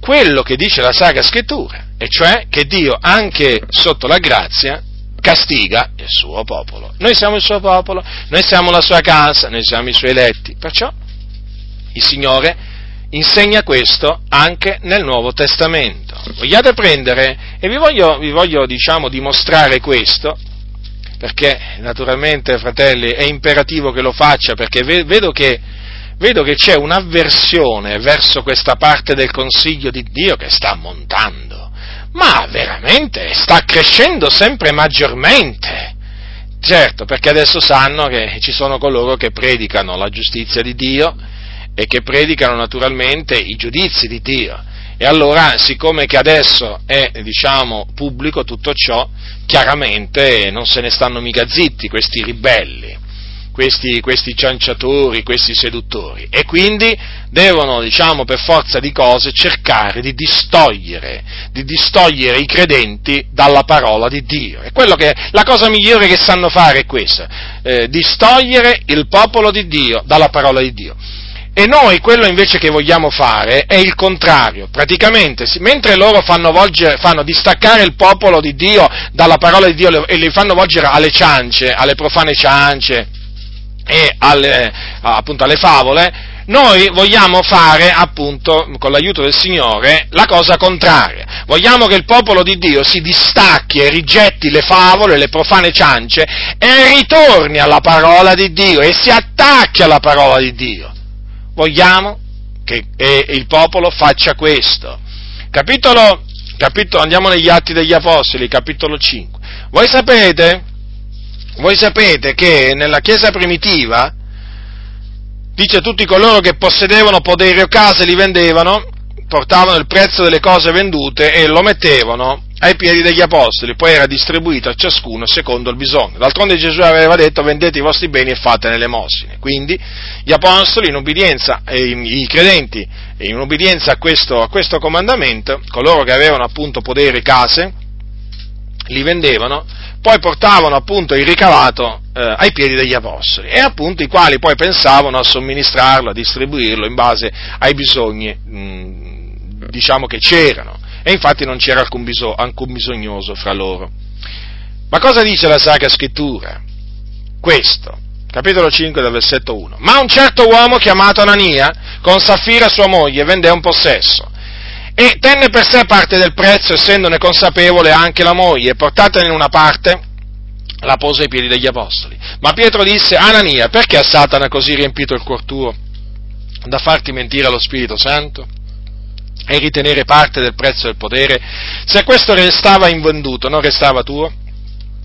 quello che dice la Sacra Scrittura, e cioè che Dio anche sotto la grazia castiga il suo popolo. Noi siamo il suo popolo, noi siamo la sua casa, noi siamo i suoi eletti, perciò il Signore insegna questo anche nel Nuovo Testamento. Vogliate prendere, e vi voglio, vi voglio diciamo, dimostrare questo, perché naturalmente, fratelli, è imperativo che lo faccia, perché vedo che, vedo che c'è un'avversione verso questa parte del consiglio di Dio che sta montando, ma veramente sta crescendo sempre maggiormente. Certo, perché adesso sanno che ci sono coloro che predicano la giustizia di Dio, e che predicano naturalmente i giudizi di Dio. E allora, siccome che adesso è, diciamo, pubblico tutto ciò, chiaramente non se ne stanno mica zitti questi ribelli, questi, questi cianciatori, questi seduttori, e quindi devono, diciamo, per forza di cose cercare di distogliere, di distogliere i credenti dalla parola di Dio. E che, la cosa migliore che sanno fare è questa, eh, distogliere il popolo di Dio dalla parola di Dio. E noi quello invece che vogliamo fare è il contrario, praticamente, mentre loro fanno, volgere, fanno distaccare il popolo di Dio dalla parola di Dio e li fanno volgere alle ciance, alle profane ciance e alle, appunto alle favole, noi vogliamo fare, appunto, con l'aiuto del Signore, la cosa contraria. Vogliamo che il popolo di Dio si distacchi e rigetti le favole, le profane ciance e ritorni alla parola di Dio e si attacchi alla parola di Dio vogliamo che il popolo faccia questo. Capitolo, capitolo, andiamo negli Atti degli Apostoli, capitolo 5. Voi sapete, voi sapete che nella Chiesa primitiva, dice tutti coloro che possedevano poderi o case li vendevano, portavano il prezzo delle cose vendute e lo mettevano ai piedi degli apostoli, poi era distribuito a ciascuno secondo il bisogno. D'altronde Gesù aveva detto vendete i vostri beni e fatene l'emosine. Quindi gli apostoli in ubbidienza, eh, i credenti in ubbidienza a questo, a questo comandamento, coloro che avevano appunto poderi case, li vendevano, poi portavano appunto il ricavato eh, ai piedi degli apostoli e appunto i quali poi pensavano a somministrarlo, a distribuirlo in base ai bisogni mh, diciamo che c'erano e infatti non c'era alcun, biso- alcun bisognoso fra loro. Ma cosa dice la Sacra Scrittura? Questo, capitolo 5 del versetto 1. Ma un certo uomo chiamato Anania, con Saffira sua moglie, vende un possesso e tenne per sé parte del prezzo, essendone consapevole anche la moglie, e portatene una parte, la pose ai piedi degli apostoli. Ma Pietro disse, Anania, perché a Satana così riempito il cuor tuo da farti mentire allo Spirito Santo? E ritenere parte del prezzo del potere, se questo restava invenduto, non restava tuo?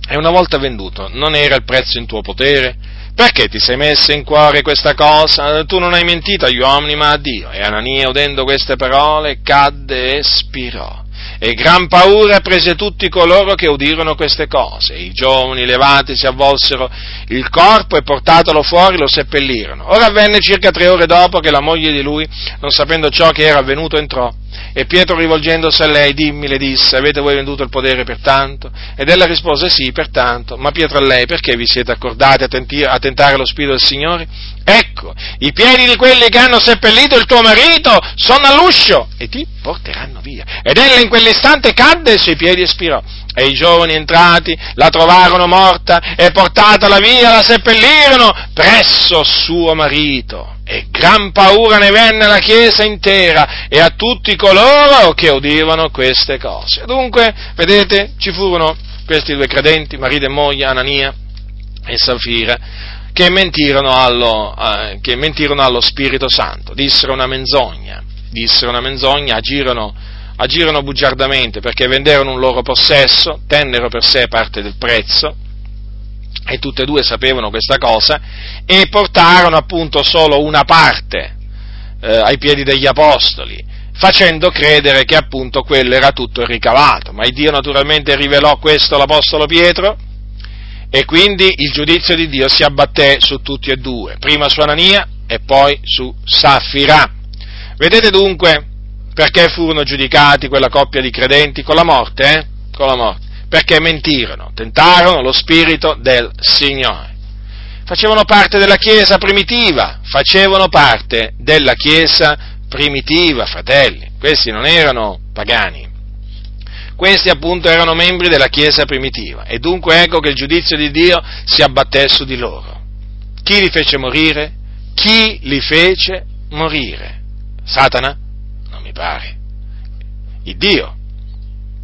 E una volta venduto, non era il prezzo in tuo potere? Perché ti sei messo in cuore questa cosa? Tu non hai mentito agli uomini, ma a Dio. E Anania, udendo queste parole, cadde e spirò e gran paura prese tutti coloro che udirono queste cose. I giovani levati si avvolsero il corpo e portatelo fuori lo seppellirono. Ora avvenne circa tre ore dopo che la moglie di lui, non sapendo ciò che era avvenuto, entrò. E Pietro rivolgendosi a lei, dimmi, le disse, avete voi venduto il potere per tanto? Ed ella rispose, sì, per tanto. Ma Pietro a lei, perché vi siete accordati a tentare lo Spirito del Signore? Ecco, i piedi di quelli che hanno seppellito il tuo marito sono all'uscio e ti porteranno via. Ed ella in quell'istante cadde ai suoi piedi e spirò. E i giovani entrati la trovarono morta e portatala via la seppellirono presso suo marito. E gran paura ne venne alla chiesa intera e a tutti coloro che udivano queste cose. Dunque, vedete, ci furono questi due credenti, marito e moglie, Anania e Safira, che mentirono allo, eh, che mentirono allo Spirito Santo, dissero una menzogna, dissero una menzogna, agirono agirono bugiardamente perché venderono un loro possesso, tennero per sé parte del prezzo, e tutte e due sapevano questa cosa, e portarono appunto solo una parte eh, ai piedi degli apostoli, facendo credere che appunto quello era tutto ricavato. Ma Dio naturalmente rivelò questo all'Apostolo Pietro, e quindi il giudizio di Dio si abbatté su tutti e due, prima su Anania e poi su Saffira. Vedete dunque perché furono giudicati quella coppia di credenti con la morte? Eh? Con la morte. Perché mentirono, tentarono lo spirito del Signore. Facevano parte della Chiesa primitiva, facevano parte della Chiesa primitiva, fratelli. Questi non erano pagani. Questi appunto erano membri della Chiesa primitiva e dunque ecco che il giudizio di Dio si abbatté su di loro. Chi li fece morire? Chi li fece morire? Satana? pare. Il Dio.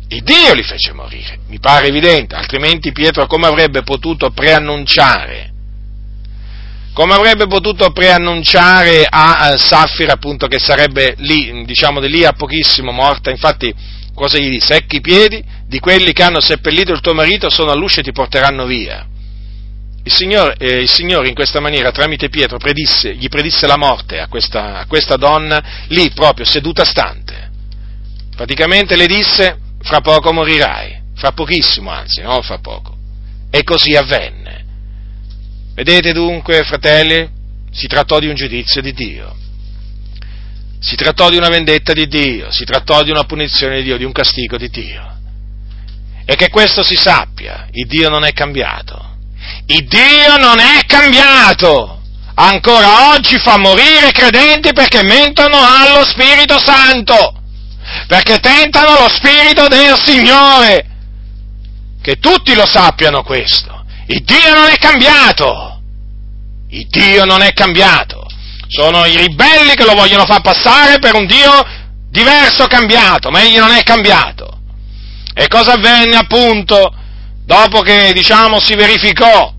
Il Dio li fece morire, mi pare evidente, altrimenti Pietro come avrebbe potuto preannunciare? Come avrebbe potuto preannunciare a Saffira appunto che sarebbe lì, diciamo di lì a pochissimo morta? Infatti cosa gli disse? Ecco i piedi di quelli che hanno seppellito il tuo marito sono all'uscio e ti porteranno via. Il Signore, eh, il Signore, in questa maniera, tramite Pietro, predisse, gli predisse la morte a questa, a questa donna, lì proprio seduta stante. Praticamente le disse, fra poco morirai, fra pochissimo anzi, non fra poco. E così avvenne. Vedete dunque, fratelli, si trattò di un giudizio di Dio. Si trattò di una vendetta di Dio, si trattò di una punizione di Dio, di un castigo di Dio. E che questo si sappia, il Dio non è cambiato il Dio non è cambiato. Ancora oggi fa morire i credenti perché mentono allo Spirito Santo, perché tentano lo Spirito del Signore. Che tutti lo sappiano questo. Il Dio non è cambiato. Il Dio non è cambiato. Sono i ribelli che lo vogliono far passare per un Dio diverso, cambiato, ma egli non è cambiato. E cosa avvenne appunto dopo che, diciamo, si verificò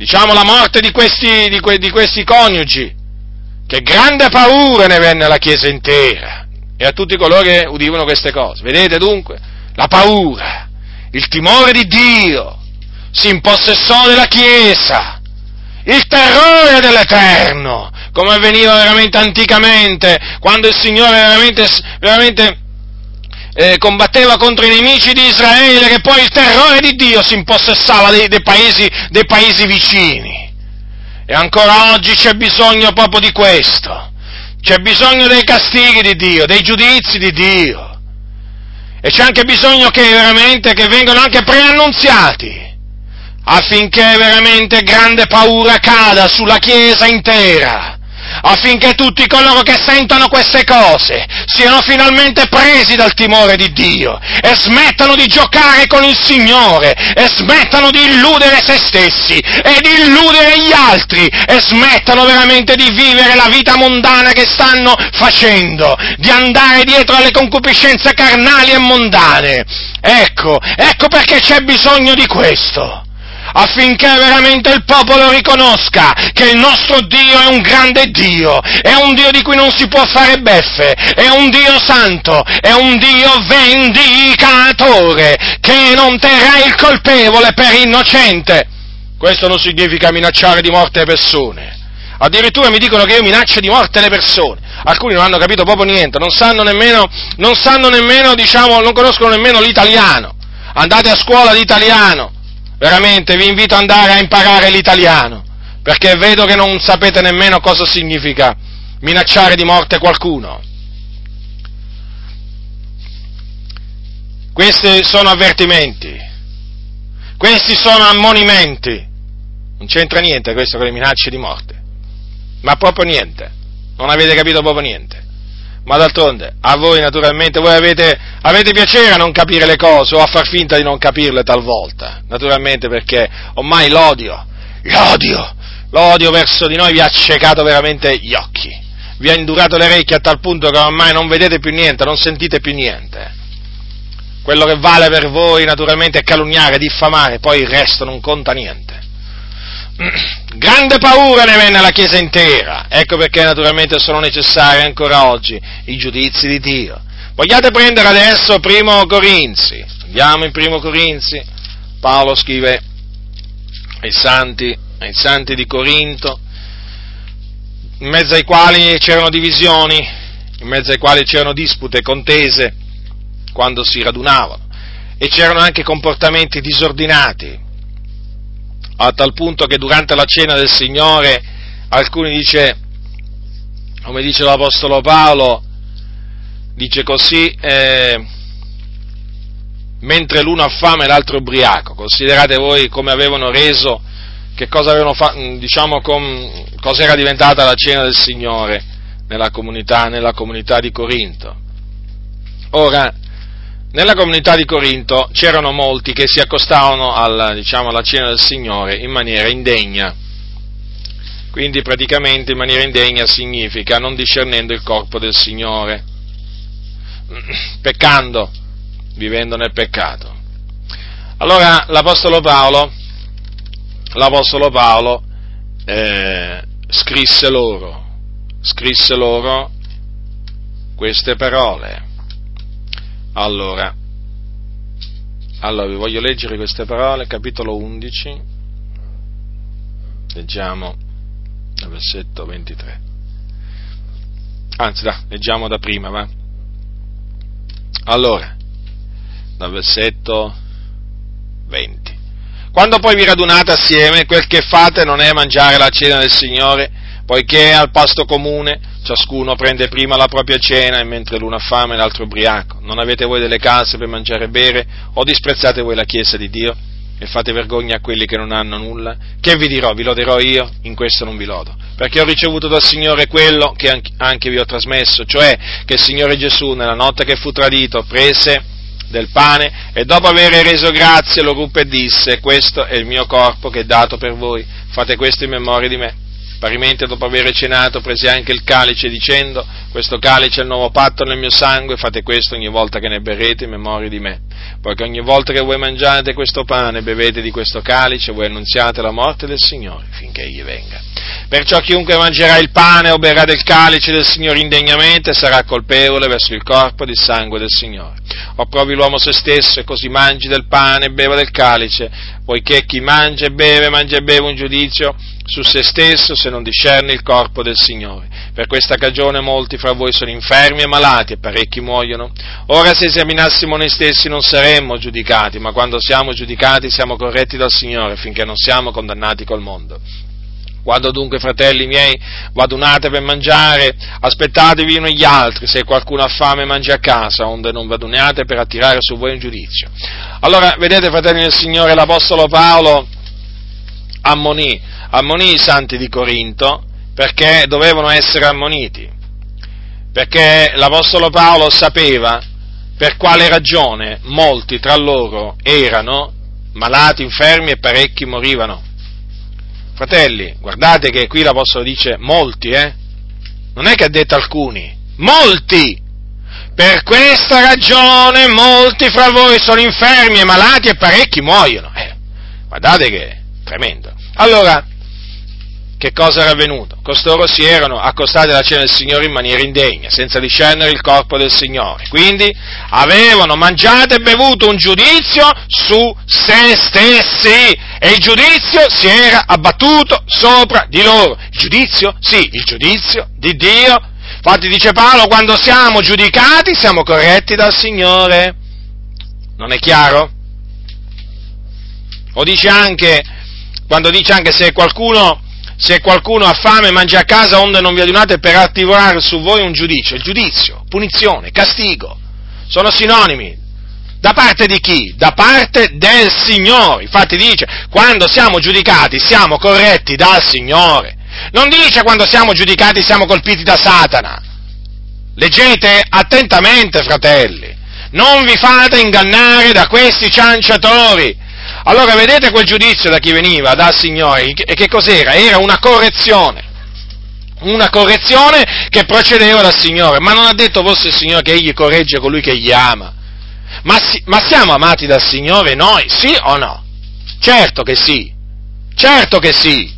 diciamo, la morte di questi, di, que, di questi coniugi, che grande paura ne venne alla Chiesa intera e a tutti coloro che udivano queste cose. Vedete dunque? La paura, il timore di Dio si impossessò della Chiesa, il terrore dell'Eterno, come avveniva veramente anticamente, quando il Signore veramente, veramente eh, combatteva contro i nemici di Israele, che poi il terrore di Dio si impossessava dei, dei, paesi, dei paesi vicini. E ancora oggi c'è bisogno proprio di questo. C'è bisogno dei castighi di Dio, dei giudizi di Dio. E c'è anche bisogno che veramente che vengano anche preannunziati affinché veramente grande paura cada sulla Chiesa intera affinché tutti coloro che sentono queste cose siano finalmente presi dal timore di Dio e smettano di giocare con il Signore e smettano di illudere se stessi e di illudere gli altri e smettano veramente di vivere la vita mondana che stanno facendo, di andare dietro alle concupiscenze carnali e mondane. Ecco, ecco perché c'è bisogno di questo affinché veramente il popolo riconosca che il nostro Dio è un grande Dio, è un Dio di cui non si può fare beffe, è un Dio santo, è un Dio vendicatore, che non terrà il colpevole per innocente. Questo non significa minacciare di morte le persone. Addirittura mi dicono che io minaccio di morte le persone. Alcuni non hanno capito proprio niente, non sanno nemmeno, non sanno nemmeno, diciamo, non conoscono nemmeno l'italiano. Andate a scuola l'italiano, veramente vi invito ad andare a imparare l'italiano, perché vedo che non sapete nemmeno cosa significa minacciare di morte qualcuno. Questi sono avvertimenti, questi sono ammonimenti, non c'entra niente questo con le minacce di morte, ma proprio niente, non avete capito proprio niente. Ma d'altronde, a voi naturalmente, voi avete, avete, piacere a non capire le cose o a far finta di non capirle talvolta. Naturalmente perché ormai l'odio, l'odio, l'odio verso di noi vi ha accecato veramente gli occhi. Vi ha indurato le orecchie a tal punto che ormai non vedete più niente, non sentite più niente. Quello che vale per voi naturalmente è calunniare, diffamare, poi il resto non conta niente. Grande paura ne venne alla Chiesa intera, ecco perché naturalmente sono necessari ancora oggi i giudizi di Dio. Vogliate prendere adesso Primo Corinzi, andiamo in Primo Corinzi, Paolo scrive ai santi, ai santi di Corinto, in mezzo ai quali c'erano divisioni, in mezzo ai quali c'erano dispute, contese, quando si radunavano, e c'erano anche comportamenti disordinati, a tal punto che durante la cena del Signore alcuni dice, come dice l'Apostolo Paolo, dice così, eh, mentre l'uno ha fame e l'altro ubriaco. Considerate voi come avevano reso, che cosa avevano fatto, diciamo, com, cosa diventata la cena del Signore nella comunità, nella comunità di Corinto. Ora, nella comunità di Corinto c'erano molti che si accostavano alla, diciamo, alla cena del Signore in maniera indegna. Quindi praticamente in maniera indegna significa non discernendo il corpo del Signore, peccando, vivendo nel peccato. Allora l'Apostolo Paolo, l'Apostolo Paolo eh, scrisse loro, scrisse loro queste parole. Allora, allora, vi voglio leggere queste parole, capitolo 11, leggiamo dal versetto 23. Anzi, da, leggiamo da prima, va? Allora, dal versetto 20. Quando poi vi radunate assieme, quel che fate non è mangiare la cena del Signore, poiché al pasto comune ciascuno prende prima la propria cena e mentre l'uno ha fame l'altro ubriaco. Non avete voi delle case per mangiare e bere? O disprezzate voi la Chiesa di Dio? E fate vergogna a quelli che non hanno nulla? Che vi dirò? Vi loderò io? In questo non vi lodo. Perché ho ricevuto dal Signore quello che anche vi ho trasmesso, cioè che il Signore Gesù nella notte che fu tradito prese del pane e dopo aver reso grazie lo ruppe e disse questo è il mio corpo che è dato per voi, fate questo in memoria di me. Parimenti, dopo aver cenato, prese anche il calice dicendo, questo calice è il nuovo patto nel mio sangue, fate questo ogni volta che ne berrete in memoria di me. Poiché ogni volta che voi mangiate questo pane bevete di questo calice, voi annunziate la morte del Signore finché egli venga. Perciò chiunque mangerà il pane o berrà del calice del Signore indegnamente sarà colpevole verso il corpo ed il sangue del Signore. O provi l'uomo se stesso e così mangi del pane e beva del calice, poiché chi mangia e beve, mangia e beve un giudizio su se stesso se non discerne il corpo del Signore. Per questa cagione molti fra voi sono infermi e malati e parecchi muoiono. Ora se esaminassimo noi stessi non saremmo giudicati, ma quando siamo giudicati siamo corretti dal Signore finché non siamo condannati col mondo. Quando dunque, fratelli miei, vadunate per mangiare, aspettatevi uno gli altri, se qualcuno ha fame mangi a casa, onde non vaduniate per attirare su voi un giudizio. Allora, vedete, fratelli del Signore, l'Apostolo Paolo ammonì ammonì i santi di Corinto perché dovevano essere ammoniti, perché l'Apostolo Paolo sapeva per quale ragione molti tra loro erano malati, infermi e parecchi morivano. Fratelli, guardate che qui l'Apostolo dice molti, eh? Non è che ha detto alcuni, molti! Per questa ragione molti fra voi sono infermi e malati e parecchi muoiono. Eh, guardate che tremendo. Allora, che cosa era avvenuto? Costoro si erano accostati alla cena del Signore in maniera indegna, senza discernere il corpo del Signore. Quindi avevano mangiato e bevuto un giudizio su se stessi e il giudizio si era abbattuto sopra di loro. Il giudizio? Sì, il giudizio di Dio. Infatti dice Paolo, quando siamo giudicati siamo corretti dal Signore. Non è chiaro? O dice anche, quando dice anche se qualcuno se qualcuno ha fame mangia a casa onde non vi adunate per attivare su voi un giudizio. Il giudizio, punizione, castigo, sono sinonimi. Da parte di chi? Da parte del Signore. Infatti dice, quando siamo giudicati siamo corretti dal Signore. Non dice quando siamo giudicati siamo colpiti da Satana. Leggete attentamente, fratelli. Non vi fate ingannare da questi cianciatori. Allora vedete quel giudizio da chi veniva? Dal Signore. E che cos'era? Era una correzione. Una correzione che procedeva dal Signore. Ma non ha detto forse il Signore che Egli corregge colui che gli ama. Ma, si, ma siamo amati dal Signore noi? Sì o no? Certo che sì. Certo che sì.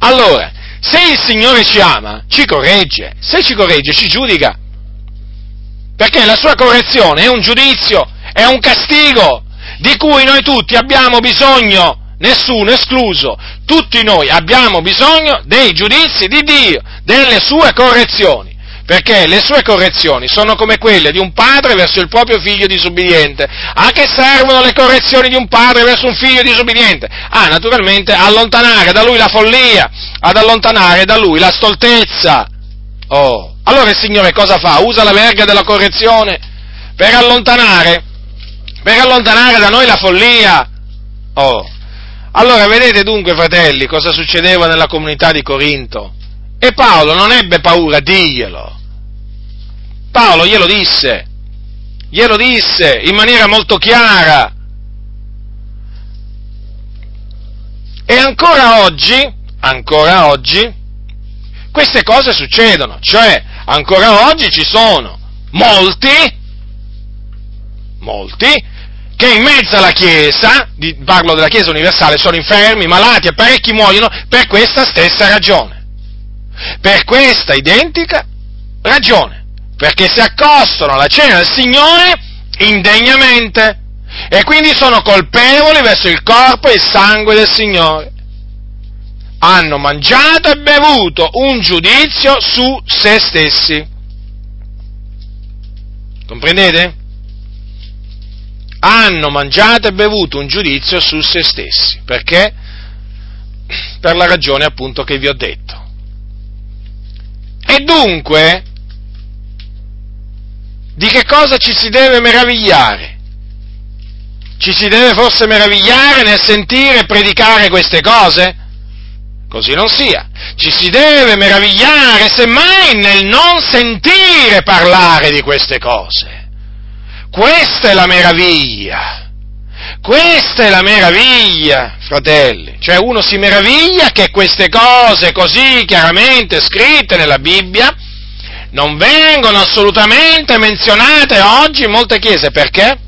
Allora, se il Signore ci ama, ci corregge. Se ci corregge, ci giudica. Perché la sua correzione è un giudizio, è un castigo di cui noi tutti abbiamo bisogno, nessuno escluso. Tutti noi abbiamo bisogno dei giudizi di Dio, delle sue correzioni perché le sue correzioni sono come quelle di un padre verso il proprio figlio disubbidiente. A che servono le correzioni di un padre verso un figlio disubbidiente? Ah, naturalmente, allontanare da lui la follia, ad allontanare da lui la stoltezza. Oh, allora il Signore cosa fa? Usa la verga della correzione per allontanare, per allontanare da noi la follia. Oh, allora vedete dunque, fratelli, cosa succedeva nella comunità di Corinto? E Paolo non ebbe paura, diglielo. Paolo glielo disse, glielo disse in maniera molto chiara. E ancora oggi, ancora oggi, queste cose succedono, cioè ancora oggi ci sono molti, molti, che in mezzo alla Chiesa, parlo della Chiesa universale, sono infermi, malati e parecchi muoiono per questa stessa ragione. Per questa identica ragione perché si accostano alla cena del Signore indegnamente e quindi sono colpevoli verso il corpo e il sangue del Signore. Hanno mangiato e bevuto un giudizio su se stessi. Comprendete? Hanno mangiato e bevuto un giudizio su se stessi. Perché? Per la ragione appunto che vi ho detto. E dunque di che cosa ci si deve meravigliare? Ci si deve forse meravigliare nel sentire predicare queste cose? Così non sia. Ci si deve meravigliare semmai nel non sentire parlare di queste cose. Questa è la meraviglia. Questa è la meraviglia, fratelli. Cioè uno si meraviglia che queste cose così chiaramente scritte nella Bibbia non vengono assolutamente menzionate oggi in molte chiese. Perché?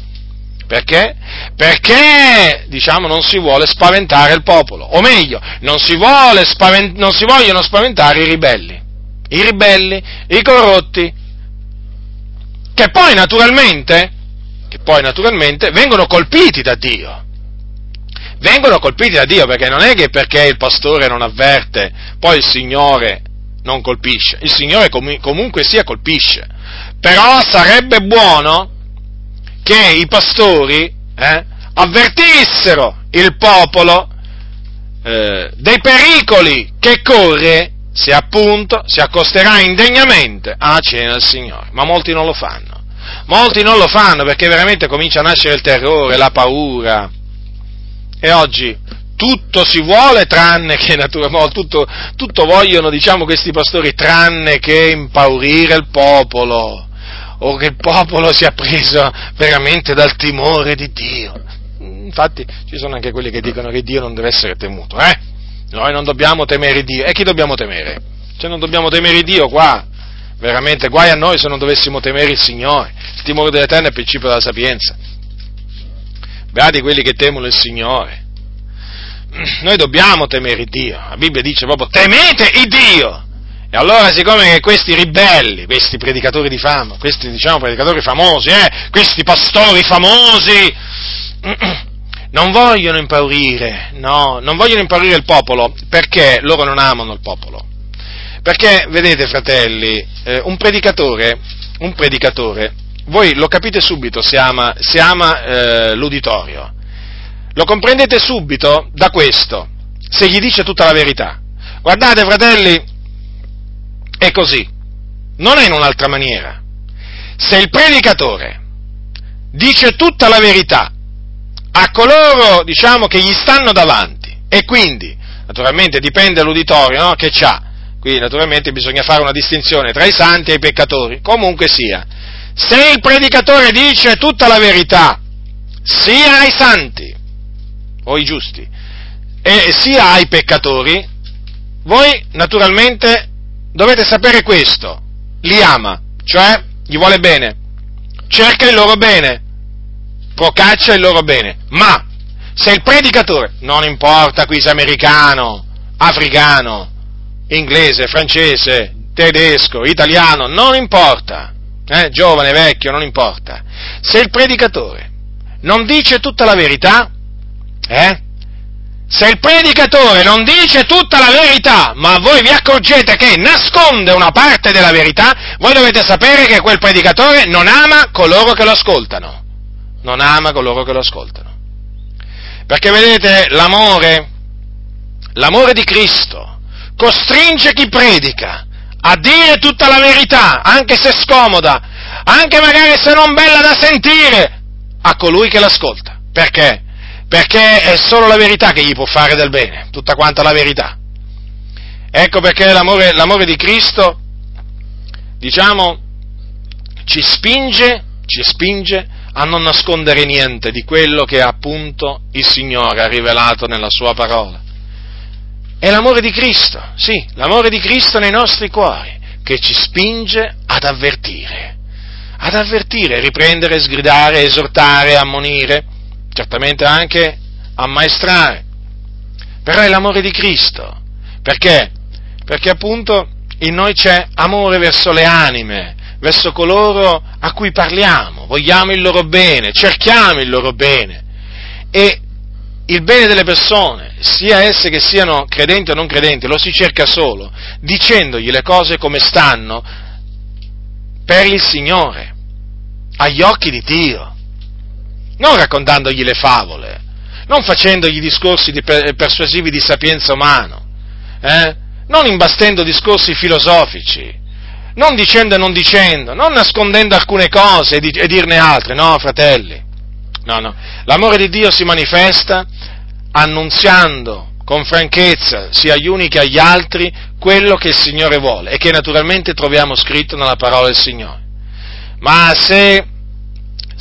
Perché? Perché, diciamo, non si vuole spaventare il popolo, o meglio, non si, spavent- non si vogliono spaventare i ribelli, i ribelli, i corrotti, che poi naturalmente, che poi naturalmente vengono colpiti da Dio. Vengono colpiti da Dio perché non è che perché il pastore non avverte, poi il Signore non colpisce, il Signore com- comunque sia colpisce, però sarebbe buono che i pastori eh, avvertissero il popolo eh, dei pericoli che corre se appunto si accosterà indegnamente alla cena del Signore, ma molti non lo fanno. Molti non lo fanno perché veramente comincia a nascere il terrore, la paura. E oggi tutto si vuole tranne che naturalmente, tutto, tutto vogliono, diciamo, questi pastori tranne che impaurire il popolo, o che il popolo sia preso veramente dal timore di Dio. Infatti ci sono anche quelli che dicono che Dio non deve essere temuto, eh? Noi non dobbiamo temere Dio. E chi dobbiamo temere? Cioè non dobbiamo temere Dio qua. Veramente, guai a noi se non dovessimo temere il Signore. Il timore dell'Eterno è il principio della sapienza. Beati quelli che temono il Signore noi dobbiamo temere Dio. La Bibbia dice proprio temete il Dio. E allora, siccome questi ribelli, questi predicatori di fama, questi diciamo predicatori famosi, eh, questi pastori famosi, non vogliono impaurire, no, non vogliono impaurire il popolo perché loro non amano il popolo. Perché, vedete, fratelli, eh, un predicatore, un predicatore, voi lo capite subito se ama, se ama eh, l'uditorio lo comprendete subito da questo, se gli dice tutta la verità. Guardate, fratelli, è così, non è in un'altra maniera. Se il predicatore dice tutta la verità a coloro, diciamo, che gli stanno davanti, e quindi, naturalmente, dipende dall'uditorio no, che c'ha, Qui naturalmente bisogna fare una distinzione tra i santi e i peccatori. Comunque sia, se il predicatore dice tutta la verità, sia ai santi o i giusti, e sia ai peccatori, voi naturalmente dovete sapere questo, li ama, cioè gli vuole bene, cerca il loro bene, procaccia il loro bene, ma se il predicatore, non importa qui se americano, africano, inglese, francese, tedesco, italiano, non importa, eh, giovane, vecchio, non importa, se il predicatore non dice tutta la verità, eh, se il predicatore non dice tutta la verità, ma voi vi accorgete che nasconde una parte della verità, voi dovete sapere che quel predicatore non ama coloro che lo ascoltano. Non ama coloro che lo ascoltano. Perché vedete, l'amore, l'amore di Cristo costringe chi predica a dire tutta la verità, anche se scomoda, anche magari se non bella da sentire, a colui che l'ascolta. Perché? perché è solo la verità che gli può fare del bene, tutta quanta la verità. Ecco perché l'amore, l'amore di Cristo, diciamo, ci spinge, ci spinge a non nascondere niente di quello che appunto il Signore ha rivelato nella sua parola. È l'amore di Cristo, sì, l'amore di Cristo nei nostri cuori, che ci spinge ad avvertire, ad avvertire, riprendere, sgridare, esortare, ammonire, certamente anche ammaestrare, però è l'amore di Cristo. Perché? Perché appunto in noi c'è amore verso le anime, verso coloro a cui parliamo, vogliamo il loro bene, cerchiamo il loro bene. E il bene delle persone, sia esse che siano credenti o non credenti, lo si cerca solo dicendogli le cose come stanno per il Signore, agli occhi di Dio non raccontandogli le favole, non facendogli discorsi di persuasivi di sapienza umana, eh? non imbastendo discorsi filosofici, non dicendo e non dicendo, non nascondendo alcune cose e, di, e dirne altre, no, fratelli. No, no. L'amore di Dio si manifesta annunziando con franchezza sia agli uni che agli altri quello che il Signore vuole e che naturalmente troviamo scritto nella parola del Signore. Ma se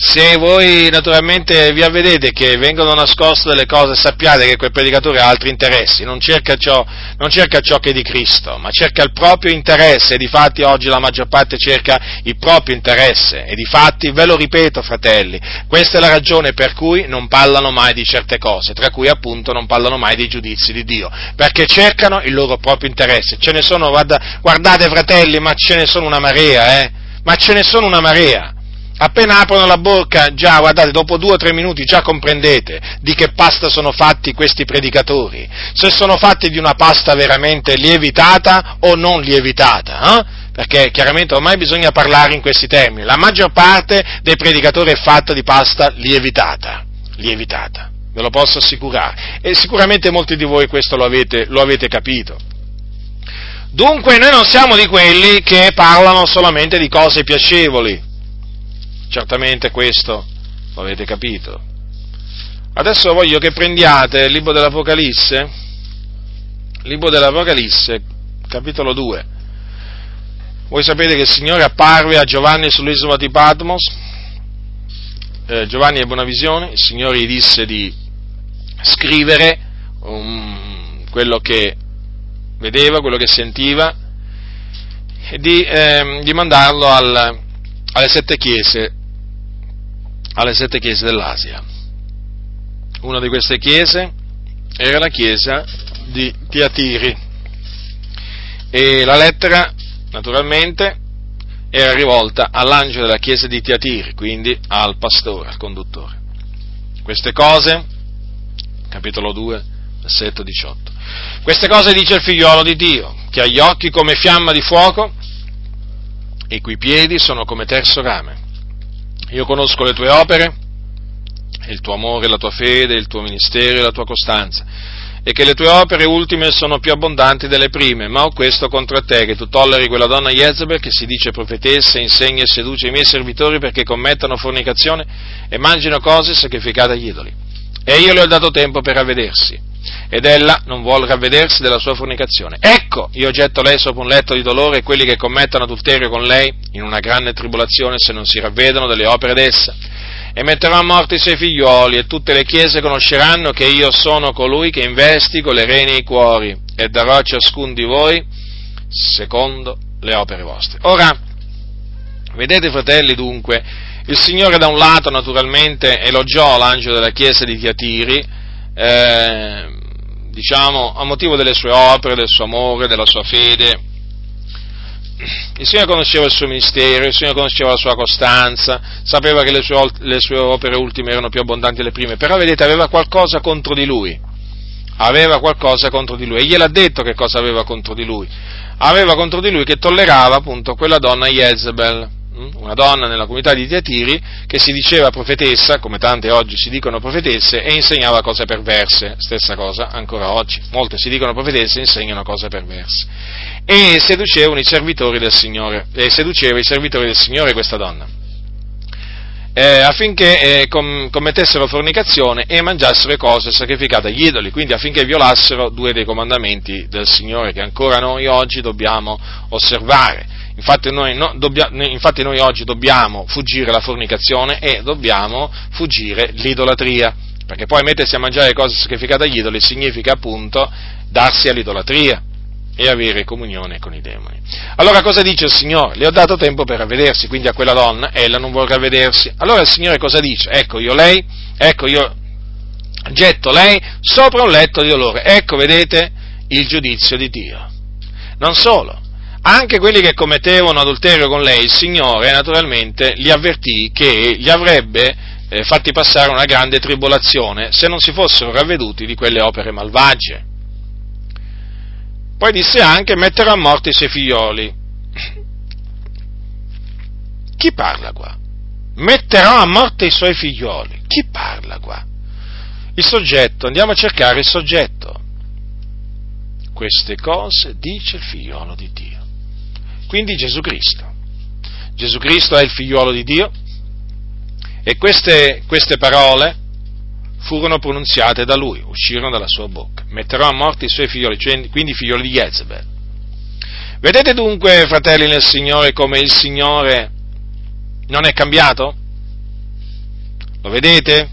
se voi naturalmente vi avvedete che vengono nascoste delle cose, sappiate che quel predicatore ha altri interessi, non cerca, ciò, non cerca ciò che è di Cristo, ma cerca il proprio interesse. E di fatti oggi la maggior parte cerca il proprio interesse. E di fatti, ve lo ripeto fratelli, questa è la ragione per cui non parlano mai di certe cose, tra cui appunto non parlano mai dei giudizi di Dio, perché cercano il loro proprio interesse. Ce ne sono, guarda, guardate fratelli, ma ce ne sono una marea, eh? Ma ce ne sono una marea appena aprono la bocca, già, guardate, dopo due o tre minuti già comprendete di che pasta sono fatti questi predicatori, se sono fatti di una pasta veramente lievitata o non lievitata, eh? perché chiaramente ormai bisogna parlare in questi termini, la maggior parte dei predicatori è fatta di pasta lievitata, lievitata, ve lo posso assicurare, e sicuramente molti di voi questo lo avete, lo avete capito. Dunque noi non siamo di quelli che parlano solamente di cose piacevoli, Certamente questo lo avete capito. Adesso voglio che prendiate il libro dell'Apocalisse, libro dell'Apocalisse, capitolo 2. Voi sapete che il Signore apparve a Giovanni sull'isola di Patmos, eh, Giovanni ebbe una visione, il Signore gli disse di scrivere um, quello che vedeva, quello che sentiva e di, eh, di mandarlo al, alle sette chiese alle sette chiese dell'Asia. Una di queste chiese era la chiesa di Tiatiri e la lettera, naturalmente, era rivolta all'angelo della chiesa di Tiatiri, quindi al pastore, al conduttore. Queste cose, capitolo 2, versetto 18. Queste cose dice il figliolo di Dio, che ha gli occhi come fiamma di fuoco e i cui piedi sono come terzo rame io conosco le tue opere, il tuo amore, la tua fede, il tuo ministero e la tua costanza, e che le tue opere ultime sono più abbondanti delle prime, ma ho questo contro te, che tu tolleri quella donna Jezebel che si dice profetessa, insegna e seduce i miei servitori perché commettano fornicazione e mangino cose sacrificate agli idoli. E io le ho dato tempo per avvedersi ed ella non vuole ravvedersi della sua fornicazione. Ecco, io getto lei sopra un letto di dolore e quelli che commettono adulterio con lei in una grande tribolazione se non si ravvedono delle opere d'essa. E metterò a morte i suoi figlioli e tutte le chiese conosceranno che io sono colui che investigo le rene e i cuori e darò a ciascun di voi secondo le opere vostre. Ora, vedete fratelli dunque, il Signore da un lato naturalmente elogiò l'angelo della chiesa di Tiatiri, eh, diciamo, a motivo delle sue opere, del suo amore, della sua fede. Il Signore conosceva il suo ministero, il Signore conosceva la sua costanza, sapeva che le sue, le sue opere ultime erano più abbondanti delle prime, però vedete aveva qualcosa contro di lui, aveva qualcosa contro di lui e gliel'ha detto che cosa aveva contro di lui. Aveva contro di lui che tollerava appunto quella donna Jezebel? Una donna nella comunità di Tiatiri che si diceva profetessa, come tante oggi si dicono profetesse, e insegnava cose perverse, stessa cosa ancora oggi, molte si dicono profetesse e insegnano cose perverse, e seducevano i servitori del Signore, e seduceva i servitori del Signore questa donna. Eh, affinché eh, com- commettessero fornicazione e mangiassero cose sacrificate agli idoli, quindi affinché violassero due dei comandamenti del Signore che ancora noi oggi dobbiamo osservare. Infatti noi, no, dobbia, infatti noi, oggi dobbiamo fuggire la fornicazione e dobbiamo fuggire l'idolatria, perché poi mettersi a mangiare cose sacrificate agli idoli significa appunto darsi all'idolatria e avere comunione con i demoni. Allora cosa dice il Signore? Le ho dato tempo per ravvedersi, quindi a quella donna ella non vuole ravvedersi. Allora il Signore cosa dice? Ecco io lei, ecco io getto lei sopra un letto di dolore. Ecco, vedete, il giudizio di Dio. Non solo, anche quelli che commettevano adulterio con lei, il Signore naturalmente li avvertì che gli avrebbe eh, fatti passare una grande tribolazione se non si fossero ravveduti di quelle opere malvagie. Poi disse anche metterò a morte i suoi figlioli. Chi parla qua? Metterò a morte i suoi figlioli. Chi parla qua? Il soggetto, andiamo a cercare il soggetto. Queste cose dice il figliolo di Dio quindi Gesù Cristo. Gesù Cristo è il figliuolo di Dio e queste, queste parole furono pronunziate da lui, uscirono dalla sua bocca. Metterò a morte i suoi figlioli, cioè, quindi i figlioli di Jezebel. Vedete dunque, fratelli nel Signore, come il Signore non è cambiato? Lo vedete?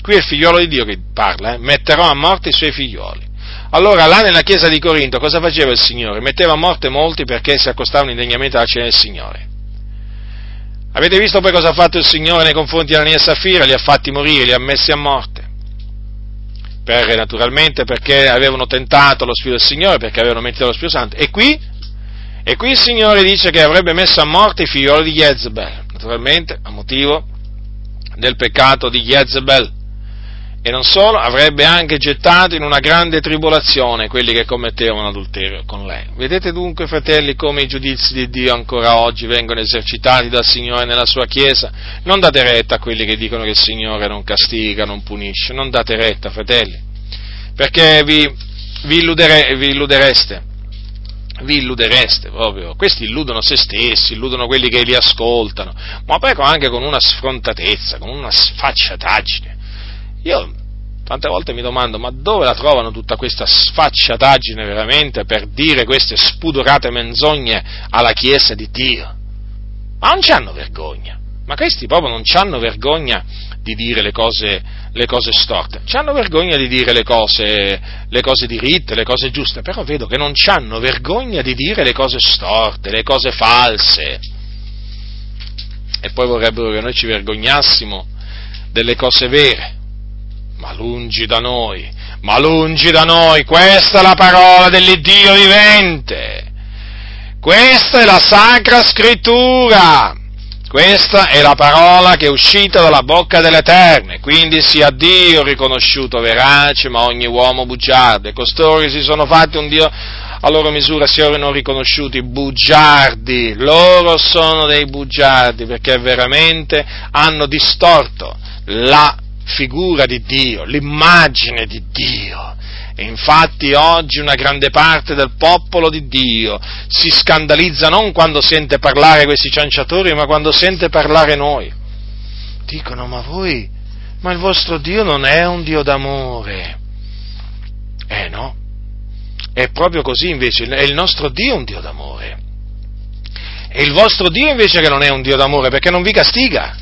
Qui è il figliolo di Dio che parla, eh? metterò a morte i suoi figlioli. Allora là nella chiesa di Corinto cosa faceva il Signore? Metteva a morte molti perché si accostavano indegnamente alla cena del Signore. Avete visto poi cosa ha fatto il Signore nei confronti di Anania e Safira? Li ha fatti morire, li ha messi a morte. Per, naturalmente perché avevano tentato lo Spirito del Signore, perché avevano mentito lo Spirito Santo. E qui? E qui il Signore dice che avrebbe messo a morte i figlioli di Jezebel, naturalmente a motivo del peccato di Jezebel e non solo, avrebbe anche gettato in una grande tribolazione quelli che commettevano adulterio con lei. Vedete dunque, fratelli, come i giudizi di Dio ancora oggi vengono esercitati dal Signore nella sua Chiesa? Non date retta a quelli che dicono che il Signore non castiga, non punisce, non date retta, fratelli, perché vi, vi, illudere, vi illudereste vi illudereste proprio. Questi illudono se stessi, illudono quelli che li ascoltano, ma poi anche con una sfrontatezza, con una sfacciataggine. Io tante volte mi domando, ma dove la trovano tutta questa sfacciataggine veramente per dire queste spudorate menzogne alla Chiesa di Dio? Ma non c'hanno vergogna. Ma questi proprio non hanno vergogna di dire le cose, le cose storte, hanno vergogna di dire le cose, le cose diritte, le cose giuste, però vedo che non hanno vergogna di dire le cose storte, le cose false. E poi vorrebbero che noi ci vergognassimo delle cose vere ma lungi da noi, ma lungi da noi, questa è la parola dell'Iddio vivente, questa è la Sacra Scrittura, questa è la parola che è uscita dalla bocca dell'Eterno, quindi sia Dio riconosciuto verace, ma ogni uomo bugiardo, e costoro si sono fatti un Dio a loro misura si erano riconosciuti bugiardi, loro sono dei bugiardi perché veramente hanno distorto la figura di Dio, l'immagine di Dio. E infatti oggi una grande parte del popolo di Dio si scandalizza non quando sente parlare questi cianciatori, ma quando sente parlare noi. Dicono, ma voi, ma il vostro Dio non è un Dio d'amore. Eh no. È proprio così invece, è il nostro Dio un Dio d'amore. E il vostro Dio invece che non è un Dio d'amore perché non vi castiga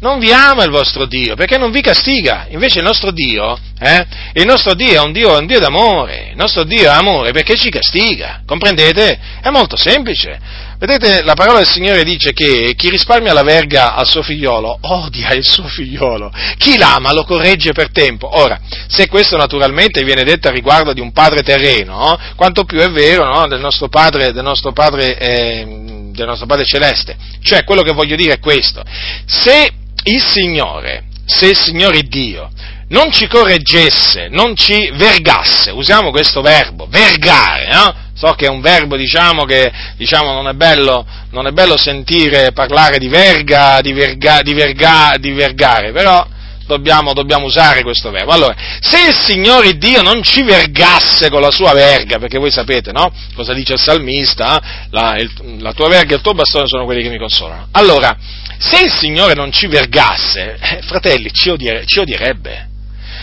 non vi ama il vostro Dio, perché non vi castiga. Invece il nostro Dio, eh, il nostro Dio è un Dio, un Dio d'amore, il nostro Dio è amore perché ci castiga, comprendete? È molto semplice. Vedete, la parola del Signore dice che chi risparmia la verga al suo figliolo odia il suo figliolo, chi l'ama lo corregge per tempo. Ora, se questo naturalmente viene detto a riguardo di un padre terreno, quanto più è vero no, del nostro padre, del nostro padre, eh, del nostro padre celeste. Cioè, quello che voglio dire è questo. Se il Signore, se il Signore Dio non ci correggesse, non ci vergasse, usiamo questo verbo, vergare, no? So che è un verbo, diciamo, che diciamo, non, è bello, non, è bello, sentire parlare di verga, di, verga, di, verga, di vergare, però dobbiamo, dobbiamo, usare questo verbo. Allora, se il Signore Dio non ci vergasse con la sua verga, perché voi sapete, no? Cosa dice il salmista? La, il, la tua verga e il tuo bastone sono quelli che mi consolano. Allora, se il Signore non ci vergasse, eh, fratelli, ci, odiere, ci, odierebbe,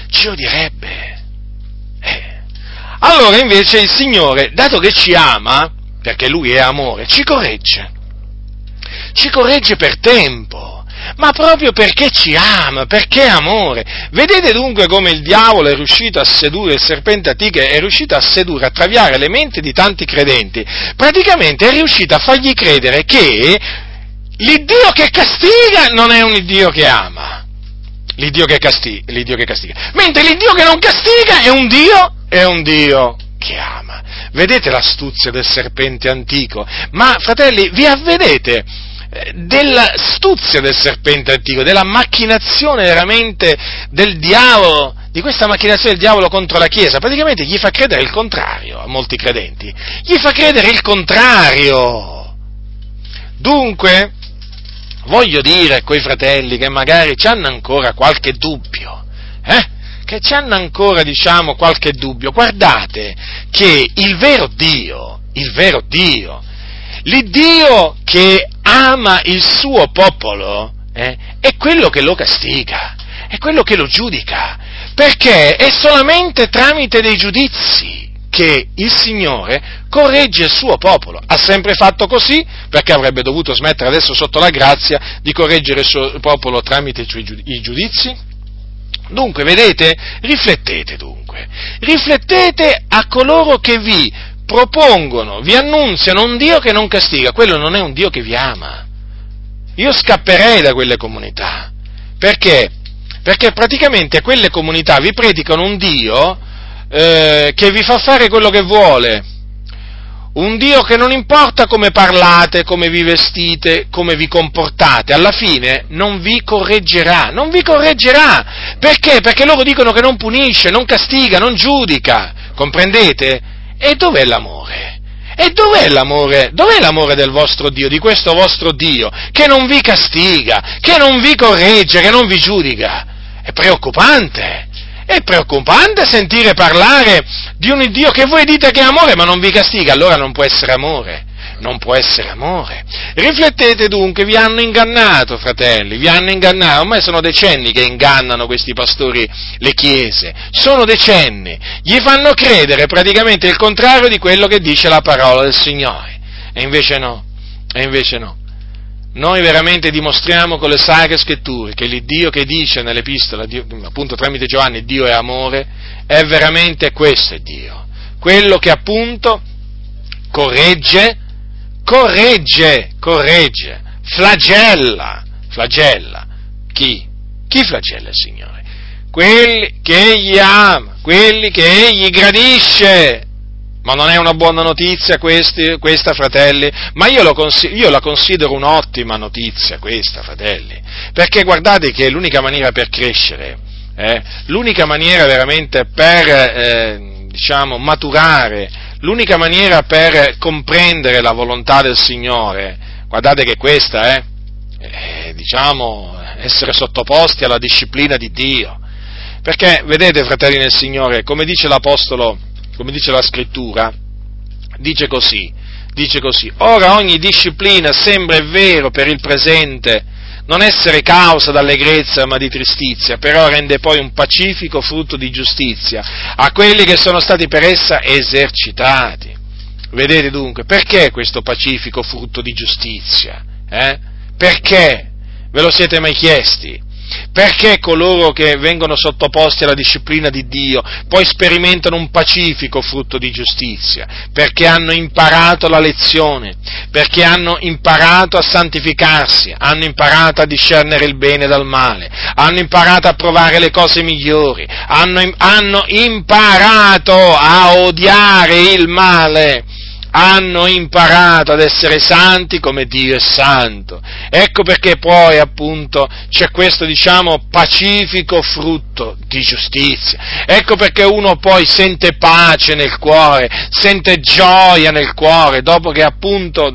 ci odierebbe. Eh. Allora invece il Signore, dato che ci ama, perché Lui è amore, ci corregge, ci corregge per tempo, ma proprio perché ci ama, perché è amore. Vedete dunque come il diavolo è riuscito a sedurre, il serpente antico è riuscito a sedurre, a traviare le menti di tanti credenti. Praticamente è riuscito a fargli credere che L'Iddio che castiga non è un Iddio che ama, l'Iddio che, castiga, l'Iddio che castiga. mentre l'Iddio che non castiga è un Dio, è un Dio che ama. Vedete l'astuzia del serpente antico? Ma fratelli, vi avvedete eh, dell'astuzia del serpente antico, della macchinazione veramente del diavolo, di questa macchinazione del diavolo contro la Chiesa, praticamente gli fa credere il contrario a molti credenti, gli fa credere il contrario. Dunque, voglio dire a quei fratelli che magari hanno ancora qualche dubbio, eh? che hanno ancora, diciamo, qualche dubbio, guardate che il vero Dio, il vero Dio, l'Iddio che ama il suo popolo, eh, è quello che lo castiga, è quello che lo giudica, perché è solamente tramite dei giudizi che il Signore corregge il suo popolo. Ha sempre fatto così perché avrebbe dovuto smettere adesso sotto la grazia di correggere il suo popolo tramite i giudizi? Dunque, vedete, riflettete dunque, riflettete a coloro che vi propongono, vi annunziano un Dio che non castiga, quello non è un Dio che vi ama. Io scapperei da quelle comunità, perché? Perché praticamente quelle comunità vi predicano un Dio eh, che vi fa fare quello che vuole, un Dio che non importa come parlate, come vi vestite, come vi comportate, alla fine non vi correggerà, non vi correggerà. Perché? Perché loro dicono che non punisce, non castiga, non giudica, comprendete? E dov'è l'amore? E dov'è l'amore? Dov'è l'amore del vostro Dio, di questo vostro Dio, che non vi castiga, che non vi corregge, che non vi giudica? È preoccupante. È preoccupante sentire parlare di un Dio che voi dite che è amore ma non vi castiga, allora non può essere amore. Non può essere amore. Riflettete dunque, vi hanno ingannato, fratelli, vi hanno ingannato. Ormai sono decenni che ingannano questi pastori le chiese. Sono decenni. Gli fanno credere praticamente il contrario di quello che dice la parola del Signore. E invece no. E invece no noi veramente dimostriamo con le sacre scritture che l'Iddio che dice nell'epistola, appunto tramite Giovanni, Dio è amore, è veramente questo è Dio. Quello che appunto corregge, corregge, corregge, flagella, flagella. Chi? Chi flagella il Signore? Quelli che Egli ama, quelli che Egli gradisce. Ma non è una buona notizia questi, questa, fratelli? Ma io, io, la considero un'ottima notizia questa, fratelli, perché guardate che l'unica maniera per crescere, eh, l'unica maniera veramente per, eh, diciamo, maturare, l'unica maniera per comprendere la volontà del Signore, guardate che questa è, eh, diciamo, essere sottoposti alla disciplina di Dio. Perché, vedete, fratelli nel Signore, come dice l'Apostolo, come dice la scrittura, dice così, dice così, ora ogni disciplina sembra è vero per il presente, non essere causa d'allegrezza ma di tristizia, però rende poi un pacifico frutto di giustizia a quelli che sono stati per essa esercitati. Vedete dunque, perché questo pacifico frutto di giustizia? Eh? Perché? Ve lo siete mai chiesti? Perché coloro che vengono sottoposti alla disciplina di Dio poi sperimentano un pacifico frutto di giustizia? Perché hanno imparato la lezione, perché hanno imparato a santificarsi, hanno imparato a discernere il bene dal male, hanno imparato a provare le cose migliori, hanno, hanno imparato a odiare il male hanno imparato ad essere santi come Dio è santo. Ecco perché poi appunto c'è questo diciamo pacifico frutto di giustizia. Ecco perché uno poi sente pace nel cuore, sente gioia nel cuore dopo che appunto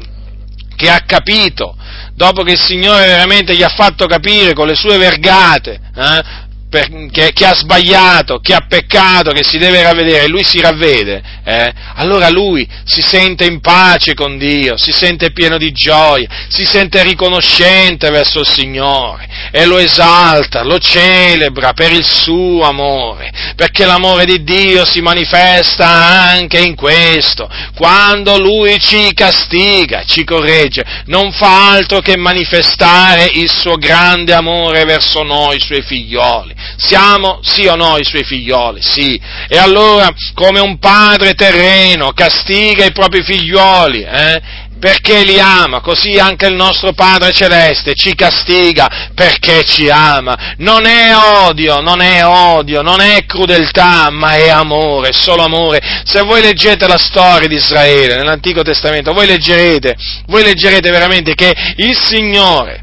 che ha capito, dopo che il Signore veramente gli ha fatto capire con le sue vergate, eh, per, che, che, ha sbagliato, che ha peccato, che si deve ravvedere, lui si ravvede, eh, allora lui si sente in pace con Dio, si sente pieno di gioia, si sente riconoscente verso il Signore e lo esalta, lo celebra per il suo amore, perché l'amore di Dio si manifesta anche in questo, quando lui ci castiga, ci corregge, non fa altro che manifestare il suo grande amore verso noi, i suoi figlioli. Siamo sì o no i suoi figlioli? Sì. E allora, come un padre terreno castiga i propri figlioli, eh? perché li ama, così anche il nostro Padre Celeste ci castiga perché ci ama. Non è odio, non è odio, non è crudeltà, ma è amore, solo amore. Se voi leggete la storia di Israele nell'Antico Testamento, voi leggerete, voi leggerete veramente che il Signore,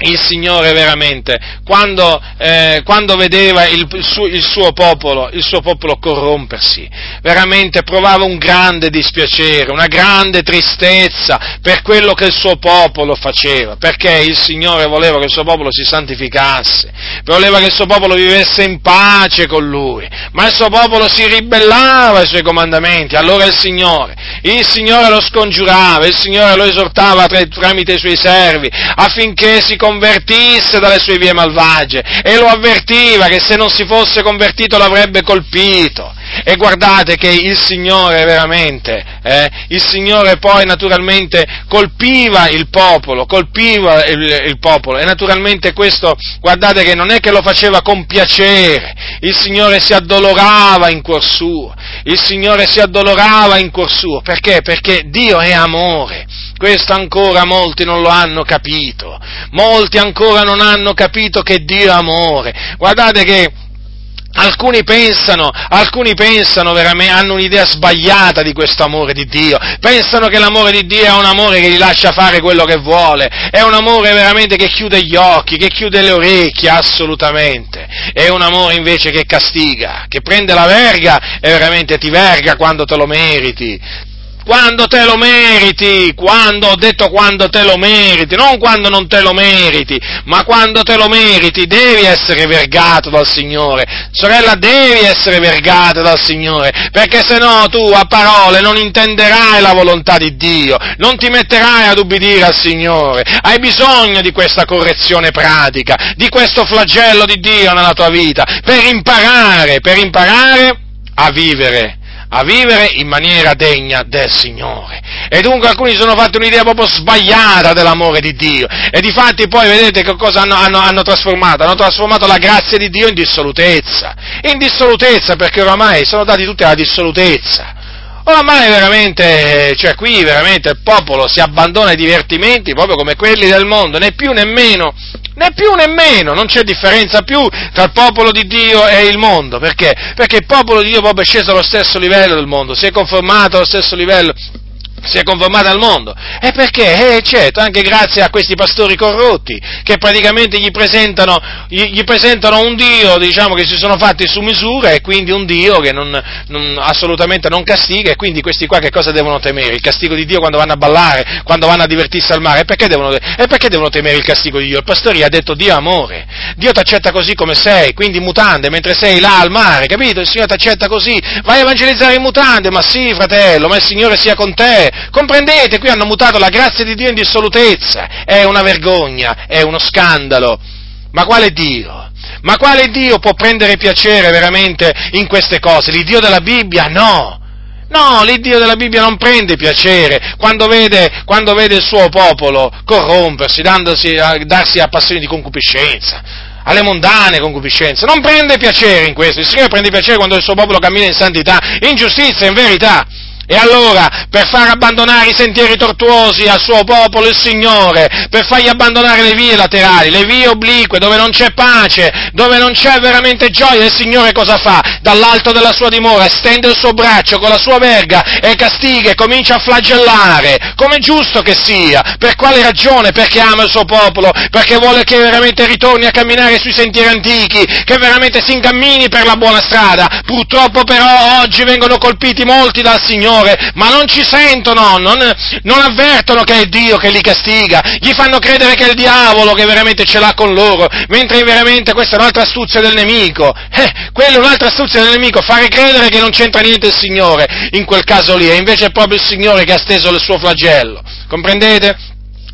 il Signore veramente, quando, eh, quando vedeva il, il, suo, il, suo popolo, il, suo, popolo, corrompersi, veramente provava un grande dispiacere, una grande tristezza per quello che il suo popolo faceva, perché il Signore voleva che il suo popolo si santificasse, voleva che il suo popolo vivesse in pace con Lui, ma il suo popolo si ribellava ai suoi comandamenti, allora il Signore, il Signore lo scongiurava, il Signore lo esortava tramite i suoi servi affinché si convertisse dalle sue vie malvagie e lo avvertiva che se non si fosse convertito l'avrebbe colpito. E guardate che il Signore veramente, eh, il Signore poi naturalmente colpiva il popolo, colpiva il, il, popolo. E naturalmente questo, guardate che non è che lo faceva con piacere, il Signore si addolorava in cuor suo, il Signore si addolorava in cuor suo, perché? Perché Dio è amore, questo ancora molti non lo hanno capito, molti ancora non hanno capito che Dio è amore, guardate che Alcuni pensano, alcuni pensano hanno un'idea sbagliata di questo amore di Dio, pensano che l'amore di Dio è un amore che gli lascia fare quello che vuole, è un amore veramente che chiude gli occhi, che chiude le orecchie, assolutamente, è un amore invece che castiga, che prende la verga e veramente ti verga quando te lo meriti, quando te lo meriti, quando ho detto quando te lo meriti, non quando non te lo meriti, ma quando te lo meriti, devi essere vergato dal Signore. Sorella, devi essere vergata dal Signore, perché se no tu a parole non intenderai la volontà di Dio, non ti metterai ad ubbidire al Signore. Hai bisogno di questa correzione pratica, di questo flagello di Dio nella tua vita, per imparare, per imparare a vivere a vivere in maniera degna del Signore. E dunque alcuni sono fatti un'idea proprio sbagliata dell'amore di Dio. E di fatti poi vedete che cosa hanno, hanno, hanno trasformato? Hanno trasformato la grazia di Dio in dissolutezza. In dissolutezza perché oramai sono dati tutti alla dissolutezza. Oramai veramente, cioè qui veramente il popolo si abbandona ai divertimenti proprio come quelli del mondo, né più né meno né più né meno, non c'è differenza più tra il popolo di Dio e il mondo, perché? Perché il popolo di Dio proprio è sceso allo stesso livello del mondo, si è conformato allo stesso livello si è conformata al mondo. E perché? Eh, certo, anche grazie a questi pastori corrotti che praticamente gli presentano, gli, gli presentano un Dio, diciamo, che si sono fatti su misura e quindi un Dio che non, non, assolutamente non castiga e quindi questi qua che cosa devono temere? Il castigo di Dio quando vanno a ballare, quando vanno a divertirsi al mare? E perché devono, e perché devono temere il castigo di Dio? Il pastore ha detto Dio amore. Dio ti accetta così come sei, quindi mutande, mentre sei là al mare, capito? Il Signore ti accetta così. Vai a evangelizzare in mutande, ma sì, fratello, ma il Signore sia con te. Comprendete? Qui hanno mutato la grazia di Dio in dissolutezza. È una vergogna, è uno scandalo. Ma quale Dio? Ma quale Dio può prendere piacere veramente in queste cose? L'Iddio della Bibbia? No! No, l'Iddio della Bibbia non prende piacere quando vede, quando vede il suo popolo corrompersi, dandosi, darsi a passioni di concupiscenza, alle mondane concupiscenze. Non prende piacere in questo. Il Signore prende piacere quando il suo popolo cammina in santità, in giustizia, in verità. E allora, per far abbandonare i sentieri tortuosi al suo popolo il Signore, per fargli abbandonare le vie laterali, le vie oblique, dove non c'è pace, dove non c'è veramente gioia, il Signore cosa fa? Dall'alto della sua dimora stende il suo braccio con la sua verga e castiga e comincia a flagellare, come giusto che sia. Per quale ragione? Perché ama il suo popolo, perché vuole che veramente ritorni a camminare sui sentieri antichi, che veramente si incammini per la buona strada. Purtroppo però oggi vengono colpiti molti dal Signore Signore, ma non ci sentono, non, non, avvertono che è Dio che li castiga, gli fanno credere che è il diavolo che veramente ce l'ha con loro, mentre veramente questa è un'altra astuzia del nemico. Eh, quella è un'altra astuzia del nemico, fare credere che non c'entra niente il Signore in quel caso lì, e invece è proprio il Signore che ha steso il suo flagello. Comprendete?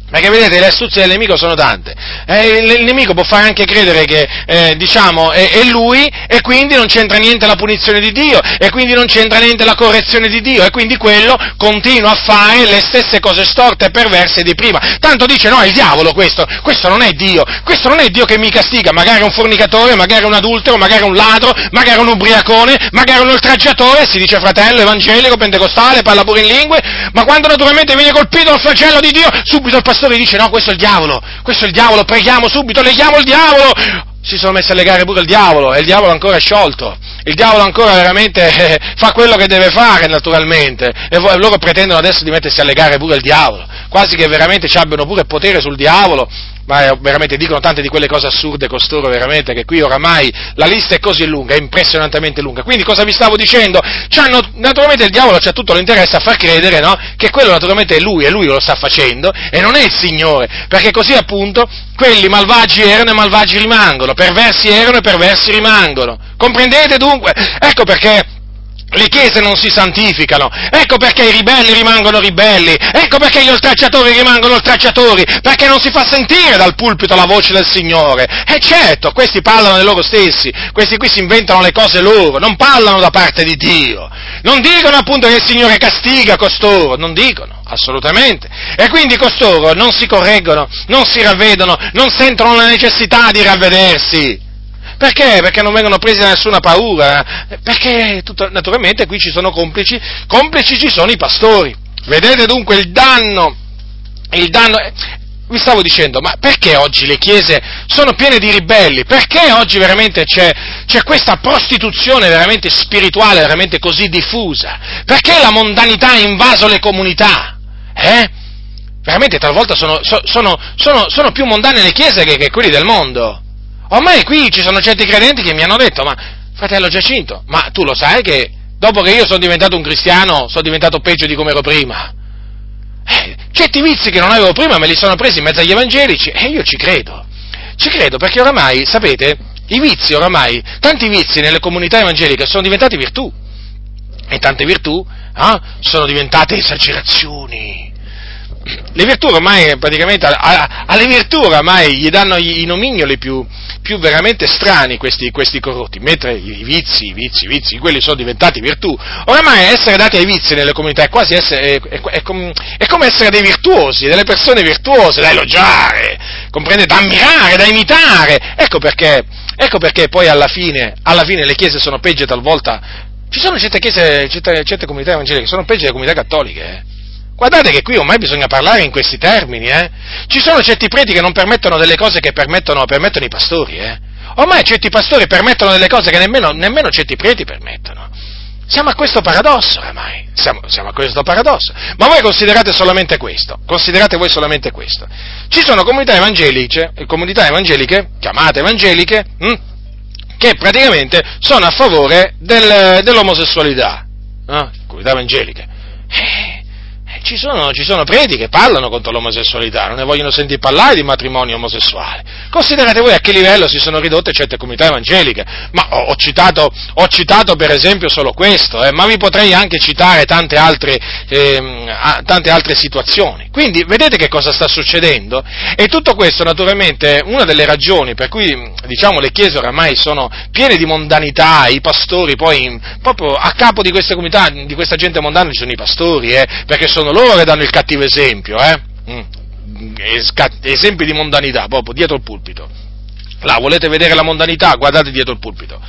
Perché vedete, le astuzie del nemico sono tante. Eh, il, il, nemico può fare anche credere che, eh, diciamo, è, è, lui e quindi non c'entra niente la punizione di Dio, e quindi non c'entra niente la correzione di Dio, e quindi quello continua a fare le stesse cose storte e perverse di prima. Tanto dice, no, è il diavolo questo, questo non è Dio, questo non è Dio che mi castiga, magari un fornicatore, magari un adultero, magari un ladro, magari un ubriacone, magari un oltraggiatore, si dice fratello evangelico, pentecostale, parla pure in lingue, ma quando naturalmente viene colpito dal flagello di Dio, subito il pastore dice no, questo è il diavolo, questo è il diavolo, preghiamo subito, leghiamo il diavolo. Si sono messi a legare pure il diavolo e il diavolo ancora è sciolto. Il diavolo ancora veramente eh, fa quello che deve fare naturalmente e loro pretendono adesso di mettersi a legare pure il diavolo, quasi che veramente ci abbiano pure potere sul diavolo ma veramente dicono tante di quelle cose assurde costoro, veramente, che qui oramai la lista è così lunga, è impressionantemente lunga. Quindi cosa vi stavo dicendo? C'hanno, naturalmente il diavolo c'ha tutto l'interesse a far credere, no? Che quello naturalmente è lui, e lui lo sta facendo, e non è il Signore, perché così appunto quelli malvagi erano e malvagi rimangono, perversi erano e perversi rimangono. Comprendete dunque? Ecco perché le chiese non si santificano, ecco perché i ribelli rimangono ribelli, ecco perché gli oltracciatori rimangono oltracciatori, perché non si fa sentire dal pulpito la voce del Signore. E certo, questi parlano di loro stessi, questi qui si inventano le cose loro, non parlano da parte di Dio, non dicono appunto che il Signore castiga costoro, non dicono, assolutamente. E quindi costoro non si correggono, non si ravvedono, non sentono la necessità di ravvedersi. Perché? Perché non vengono presi da nessuna paura? Perché tutto, naturalmente qui ci sono complici, complici ci sono i pastori. Vedete dunque il danno, il danno, eh, vi stavo dicendo, ma perché oggi le chiese sono piene di ribelli? Perché oggi veramente c'è, c'è, questa prostituzione veramente spirituale, veramente così diffusa? Perché la mondanità ha invaso le comunità? Eh? Veramente talvolta sono, sono, sono, sono più mondane le chiese che, che quelli del mondo. Ormai qui ci sono certi credenti che mi hanno detto, ma fratello Giacinto, ma tu lo sai che dopo che io sono diventato un cristiano sono diventato peggio di come ero prima? Eh, certi vizi che non avevo prima me li sono presi in mezzo agli evangelici e io ci credo. Ci credo perché oramai, sapete, i vizi oramai, tanti vizi nelle comunità evangeliche sono diventati virtù. E tante virtù eh, sono diventate esagerazioni le virtù ormai praticamente, alle virtù ormai gli danno i nomignoli più, più veramente strani questi, questi, corrotti, mentre i vizi, i vizi, i vizi, quelli sono diventati virtù. Oramai essere dati ai vizi nelle comunità è quasi essere, è, è, è come essere dei virtuosi, delle persone virtuose, da elogiare, comprende, da ammirare, da imitare. Ecco perché, ecco perché poi alla fine, alla fine le chiese sono peggio talvolta, ci sono certe chiese, certe, certe comunità evangeliche che sono peggio delle comunità cattoliche, eh Guardate che qui ormai bisogna parlare in questi termini, eh? Ci sono certi preti che non permettono delle cose che permettono, permettono i pastori, eh? Ormai certi pastori permettono delle cose che nemmeno, nemmeno certi preti permettono. Siamo a questo paradosso oramai, siamo, siamo, a questo paradosso. Ma voi considerate solamente questo, considerate voi solamente questo. Ci sono comunità evangeliche, comunità evangeliche chiamate evangeliche, hm, che praticamente sono a favore del, dell'omosessualità, eh? comunità evangeliche. Eh, ci sono, ci sono preti che parlano contro l'omosessualità, non ne vogliono sentire parlare di matrimonio omosessuale. Considerate voi a che livello si sono ridotte certe comunità evangeliche. Ma ho, ho, citato, ho citato, per esempio solo questo, eh, ma vi potrei anche citare tante altre, eh, tante altre situazioni. Quindi vedete che cosa sta succedendo? E tutto questo naturalmente una delle ragioni per cui diciamo, le chiese oramai sono piene di mondanità, i pastori poi proprio a capo di queste comunità, di questa gente mondana ci sono i pastori, eh, perché sono loro che danno il cattivo esempio, eh? Mm. esempi di mondanità, proprio dietro il pulpito. Là, volete vedere la mondanità? Guardate dietro il pulpito.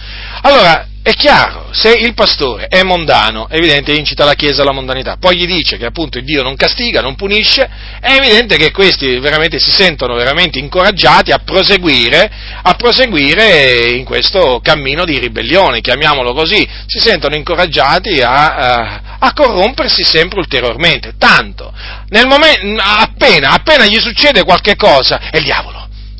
Allora, è chiaro, se il pastore è mondano, è evidente che incita la Chiesa alla mondanità. Poi gli dice che appunto Dio non castiga, non punisce, è evidente che questi veramente si sentono veramente incoraggiati a proseguire, a proseguire in questo cammino di ribellione, chiamiamolo così, si sentono incoraggiati a, a, a corrompersi sempre ulteriormente. Tanto, momento, appena, appena gli succede qualche cosa, è il diavolo,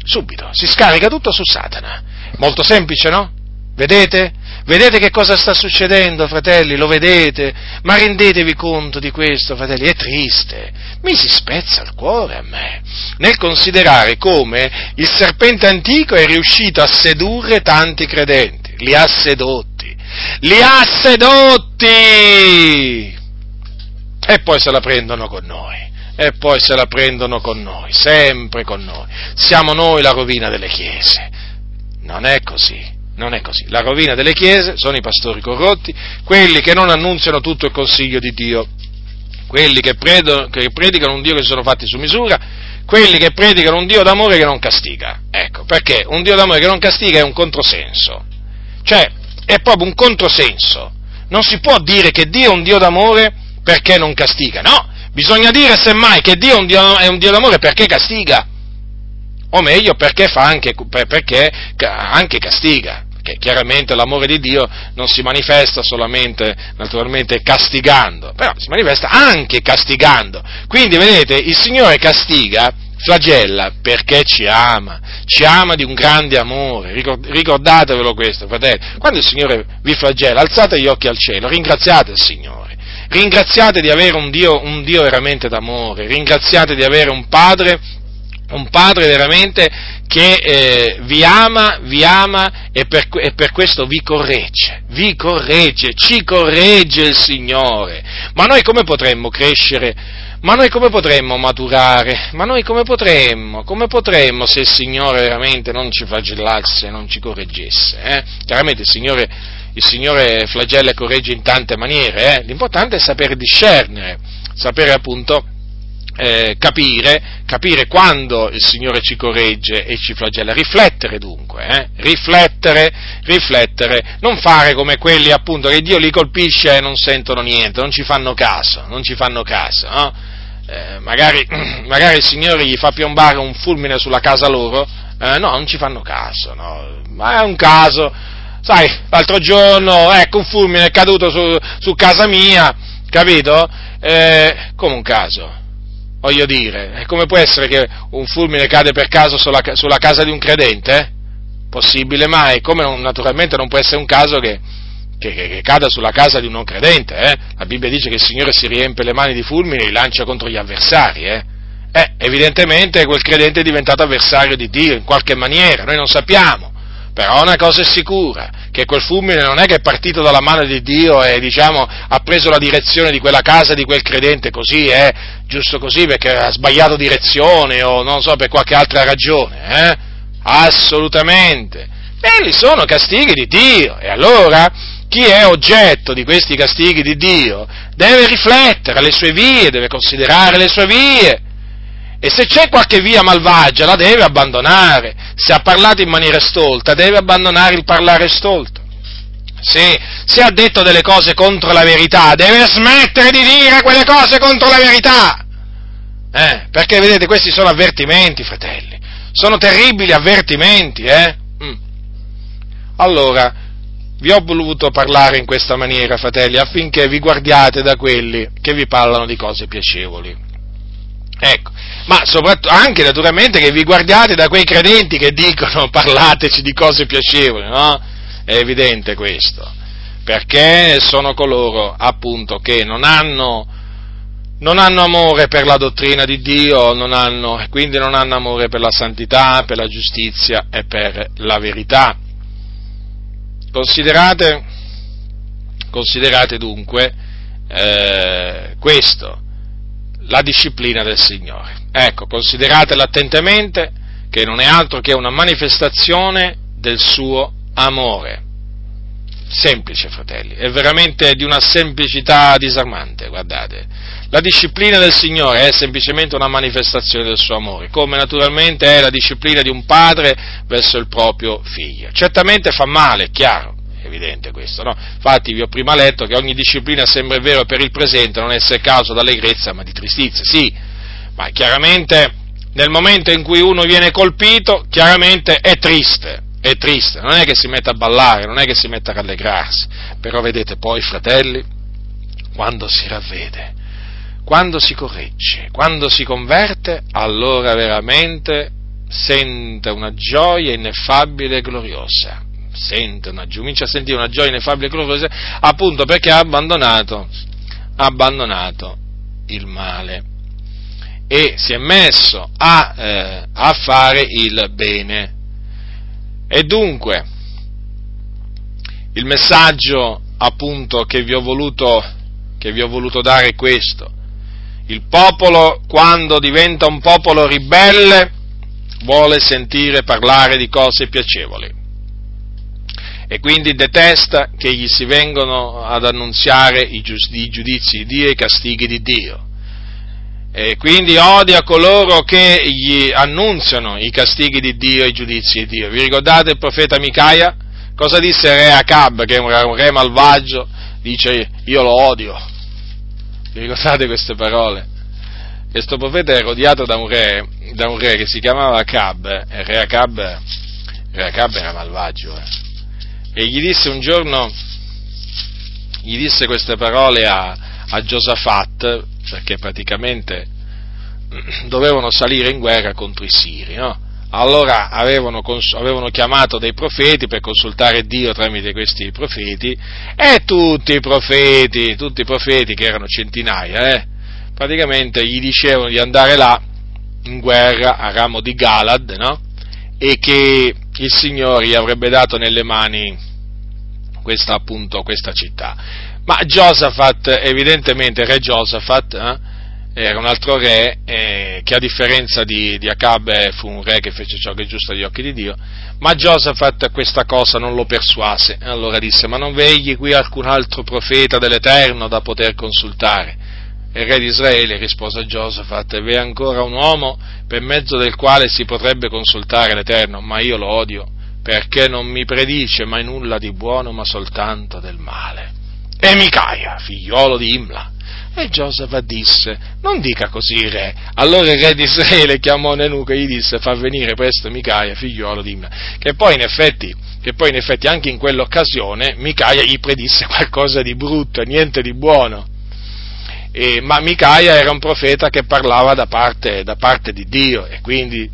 subito, si scarica tutto su Satana. Molto semplice, no? Vedete? Vedete che cosa sta succedendo, fratelli? Lo vedete? Ma rendetevi conto di questo, fratelli? È triste. Mi si spezza il cuore a me nel considerare come il serpente antico è riuscito a sedurre tanti credenti. Li ha sedotti. Li ha sedotti! E poi se la prendono con noi e poi se la prendono con noi, sempre con noi. Siamo noi la rovina delle chiese. Non è così. Non è così. La rovina delle chiese sono i pastori corrotti, quelli che non annunziano tutto il consiglio di Dio, quelli che, predo, che predicano un Dio che si sono fatti su misura, quelli che predicano un Dio d'amore che non castiga. Ecco, perché un Dio d'amore che non castiga è un controsenso. Cioè, è proprio un controsenso. Non si può dire che Dio è un Dio d'amore perché non castiga, no, bisogna dire semmai che Dio è un Dio, è un Dio d'amore perché castiga, o meglio perché, anche, perché anche castiga che chiaramente l'amore di Dio non si manifesta solamente, naturalmente, castigando, però si manifesta anche castigando. Quindi, vedete, il Signore castiga, flagella, perché ci ama, ci ama di un grande amore, ricordatevelo questo, fratelli. Quando il Signore vi flagella, alzate gli occhi al cielo, ringraziate il Signore, ringraziate di avere un Dio, un Dio veramente d'amore, ringraziate di avere un Padre un padre veramente che eh, vi ama, vi ama e per, e per, questo vi corregge, vi corregge, ci corregge il Signore. Ma noi come potremmo crescere? Ma noi come potremmo maturare? Ma noi come potremmo? Come potremmo se il Signore veramente non ci flagellasse, non ci correggesse? Eh? Chiaramente il Signore, il Signore flagella e corregge in tante maniere, eh? l'importante è sapere discernere, sapere appunto eh, capire, capire quando il Signore ci corregge e ci flagella, riflettere dunque, eh? riflettere, riflettere, non fare come quelli appunto che Dio li colpisce e non sentono niente, non ci fanno caso, non ci fanno caso, no? eh, magari, magari, il Signore gli fa piombare un fulmine sulla casa loro, eh, no, non ci fanno caso, no? ma è un caso, sai, l'altro giorno, ecco, un fulmine è caduto su, su casa mia, capito? Eh, come un caso, Voglio dire, come può essere che un fulmine cade per caso sulla, sulla casa di un credente? Eh? Possibile mai? Come non, naturalmente non può essere un caso che, che, che, che, cada sulla casa di un non credente. Eh? La Bibbia dice che il Signore si riempie le mani di fulmini e li lancia contro gli avversari. Eh? Eh, evidentemente quel credente è diventato avversario di Dio in qualche maniera, noi non sappiamo. Però una cosa è sicura, che quel fulmine non è che è partito dalla mano di Dio e diciamo, ha preso la direzione di quella casa di quel credente così, eh, giusto così perché ha sbagliato direzione o non so per qualche altra ragione, eh? Assolutamente. Quelli sono castighi di Dio e allora chi è oggetto di questi castighi di Dio deve riflettere alle sue vie, deve considerare le sue vie e se c'è qualche via malvagia la deve abbandonare. Se ha parlato in maniera stolta, deve abbandonare il parlare stolto. Se, se ha detto delle cose contro la verità, deve smettere di dire quelle cose contro la verità. Eh, perché vedete, questi sono avvertimenti, fratelli. Sono terribili avvertimenti, eh? Mm. Allora, vi ho voluto parlare in questa maniera, fratelli, affinché vi guardiate da quelli che vi parlano di cose piacevoli. Ecco, ma soprattutto anche naturalmente che vi guardiate da quei credenti che dicono parlateci di cose piacevoli, no? È evidente questo, perché sono coloro appunto che non hanno, non hanno amore per la dottrina di Dio, non hanno, quindi non hanno amore per la santità, per la giustizia e per la verità. Considerate, considerate dunque eh, questo, la disciplina del Signore. Ecco, consideratela attentamente che non è altro che una manifestazione del suo amore. Semplice, fratelli, è veramente di una semplicità disarmante, guardate. La disciplina del Signore è semplicemente una manifestazione del suo amore, come naturalmente è la disciplina di un padre verso il proprio figlio. Certamente fa male, è chiaro, evidente questo, no? Infatti vi ho prima letto che ogni disciplina sembra vero per il presente, non essere causa d'allegrezza ma di tristizia, sì, ma chiaramente nel momento in cui uno viene colpito, chiaramente è triste, è triste, non è che si mette a ballare, non è che si mette a rallegrarsi, però vedete poi, fratelli, quando si ravvede, quando si corregge, quando si converte, allora veramente sente una gioia ineffabile e gloriosa. Sente una, comincia a sentire una gioia ineffabile e gloriosa appunto perché ha abbandonato, ha abbandonato il male e si è messo a, eh, a fare il bene. E dunque, il messaggio appunto che vi ho voluto, che vi ho voluto dare è questo. Il popolo, quando diventa un popolo ribelle, vuole sentire parlare di cose piacevoli e quindi detesta che gli si vengano ad annunziare i, giudizi di Dio e i castighi di Dio. E quindi odia coloro che gli annunziano i castighi di Dio e i giudizi di Dio. Vi ricordate il profeta Micaia? Cosa disse re Acab, che è un re malvagio? Dice io lo odio, vi ricordate queste parole? Questo profeta era odiato da un re, da un re che si chiamava Acab, e re Acab, re Acab era malvagio, eh. E gli disse un giorno, gli disse queste parole a, a Giosafat, perché praticamente dovevano salire in guerra contro i siri, no? allora avevano, avevano, chiamato dei profeti per consultare Dio tramite questi profeti e tutti i profeti, tutti i profeti che erano centinaia, eh, praticamente gli dicevano di andare là in guerra a ramo di Galad no? e che il Signore gli avrebbe dato nelle mani questa, appunto, questa città. Ma Giosafat, evidentemente, re Giosafat, eh, era un altro re eh, che a differenza di, di Acabe fu un re che fece ciò che è giusto agli occhi di Dio, ma Giosafat questa cosa non lo persuase, allora disse, ma non vegli qui alcun altro profeta dell'Eterno da poter consultare? Il re di Israele rispose a Giosafat, v'è ancora un uomo per mezzo del quale si potrebbe consultare l'Eterno, ma io lo odio, perché non mi predice mai nulla di buono, ma soltanto del male. E Micaia, figliolo di Imla, e Giosafat disse, non dica così re. Allora il re di Israele chiamò Nenuca e gli disse, fa venire presto Micaia, figliolo di Imna. Che poi in effetti, che poi in effetti anche in quell'occasione Micaia gli predisse qualcosa di brutto, niente di buono. E, ma Micaia era un profeta che parlava da parte, da parte di Dio e quindi,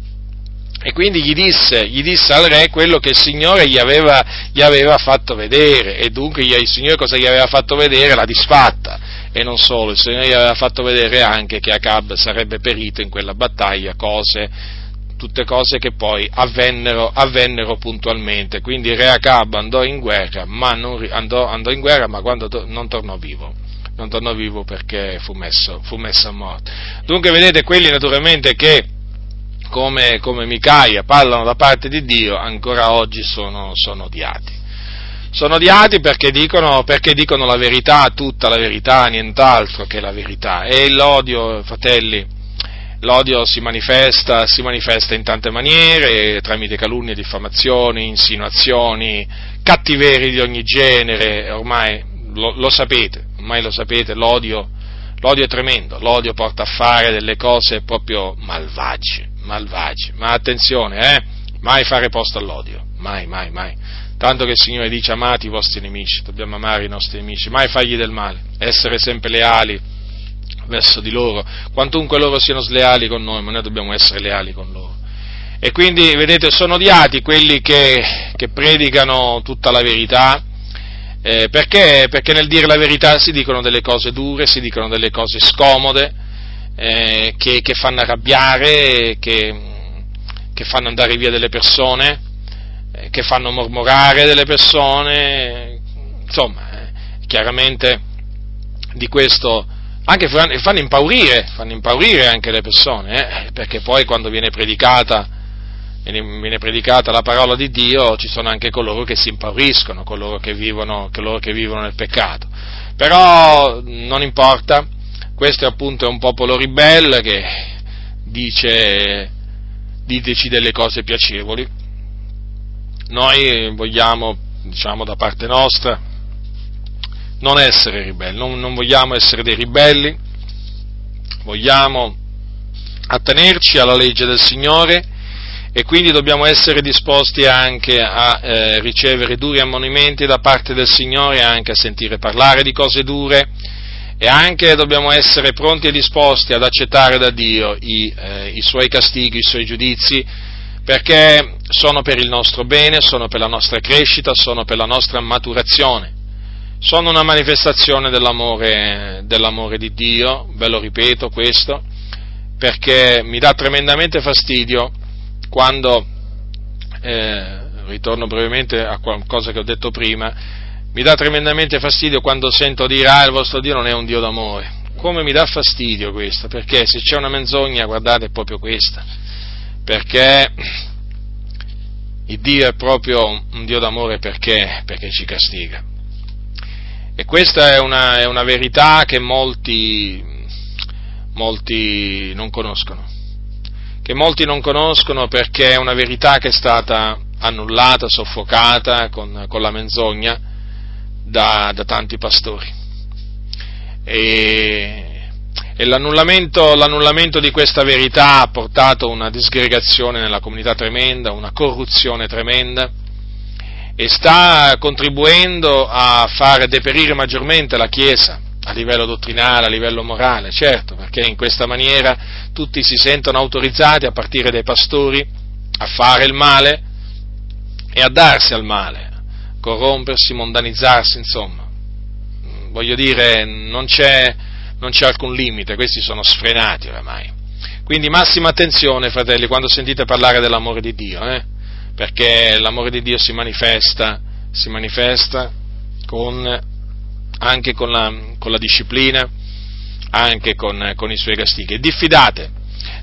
e quindi gli, disse, gli, disse, al re quello che il Signore gli aveva, gli aveva fatto vedere e dunque il Signore cosa gli aveva fatto vedere? L'ha disfatta e non solo, il Signore gli aveva fatto vedere anche che Acab sarebbe perito in quella battaglia, cose, tutte cose che poi avvennero, avvennero puntualmente. Quindi il re Acab andò in guerra, ma, non, andò, andò in guerra, ma quando to- non tornò vivo non tornò vivo perché fu messo, fu messo, a morte. Dunque vedete quelli naturalmente che come, come Micaia parlano da parte di Dio ancora oggi sono, sono odiati sono odiati perché dicono, perché dicono, la verità, tutta la verità, nient'altro che la verità. E l'odio, fratelli, l'odio si manifesta, si manifesta in tante maniere, tramite calunnie, diffamazioni, insinuazioni, cattiveri di ogni genere, ormai lo, lo sapete, ormai lo sapete, l'odio, l'odio è tremendo, l'odio porta a fare delle cose proprio malvagie, malvagie. Ma attenzione, eh, mai fare posto all'odio, mai, mai, mai Tanto che il Signore dice amate i vostri nemici, dobbiamo amare i nostri nemici, mai fargli del male, essere sempre leali verso di loro, quantunque loro siano sleali con noi, ma noi dobbiamo essere leali con loro. E quindi, vedete, sono odiati quelli che, che predicano tutta la verità, Eh, perché? Perché nel dire la verità si dicono delle cose dure, si dicono delle cose scomode, eh, che, che, fanno arrabbiare, che, che, fanno andare via delle persone, eh, che fanno mormorare delle persone, insomma, eh, chiaramente di questo anche fanno impaurire, fanno impaurire anche le persone, eh, perché poi quando viene predicata, viene, predicata, la parola di Dio ci sono anche coloro che si impauriscono, coloro che vivono, coloro che vivono nel peccato. Però non importa, questo è appunto un popolo ribelle che dice diteci delle cose piacevoli. Noi vogliamo, diciamo da parte nostra, non essere ribelli, non, non vogliamo essere dei ribelli, vogliamo attenerci alla legge del Signore e quindi dobbiamo essere disposti anche a eh, ricevere duri ammonimenti da parte del Signore, anche a sentire parlare di cose dure. E anche dobbiamo essere pronti e disposti ad accettare da Dio i, eh, i suoi castighi, i suoi giudizi, perché sono per il nostro bene, sono per la nostra crescita, sono per la nostra maturazione. Sono una manifestazione dell'amore, dell'amore, di Dio, ve lo ripeto questo, perché mi dà tremendamente fastidio quando, eh, ritorno brevemente a qualcosa che ho detto prima, mi dà tremendamente fastidio quando sento dire ah il vostro Dio non è un Dio d'amore. Come mi dà fastidio questo? Perché se c'è una menzogna, guardate, è proprio questa. Perché il Dio è proprio un Dio d'amore perché, perché ci castiga e questa è una, è una verità che molti, molti non conoscono, che molti non conoscono perché è una verità che è stata annullata, soffocata con, con la menzogna da, da tanti pastori. E, e l'annullamento, l'annullamento, di questa verità ha portato una disgregazione nella comunità tremenda, una corruzione tremenda, e sta contribuendo a far deperire maggiormente la Chiesa a livello dottrinale, a livello morale, certo, perché in questa maniera tutti si sentono autorizzati, a partire dai pastori, a fare il male e a darsi al male, corrompersi, mondanizzarsi, insomma. Voglio dire, non c'è, non c'è alcun limite, questi sono sfrenati oramai. Quindi massima attenzione, fratelli, quando sentite parlare dell'amore di Dio, eh? perché l'amore di Dio si manifesta, si manifesta con, anche con la, con la, disciplina, anche con, con i suoi castighi. diffidate,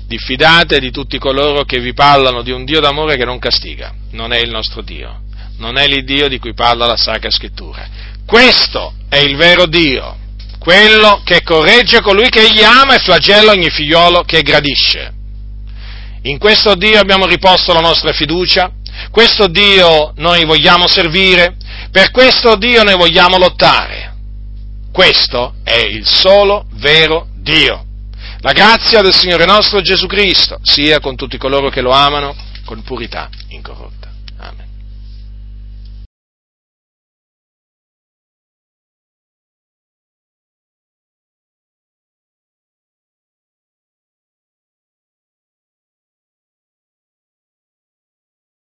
diffidate di tutti coloro che vi parlano di un Dio d'amore che non castiga, non è il nostro Dio, non è l'Iddio di cui parla la Sacra Scrittura. Questo è il vero Dio, quello che corregge colui che egli ama e flagella ogni figliolo che gradisce. In questo Dio abbiamo riposto la nostra fiducia, questo Dio noi vogliamo servire, per questo Dio noi vogliamo lottare. Questo è il solo vero Dio. La grazia del Signore nostro Gesù Cristo sia con tutti coloro che lo amano con purità incorrotta.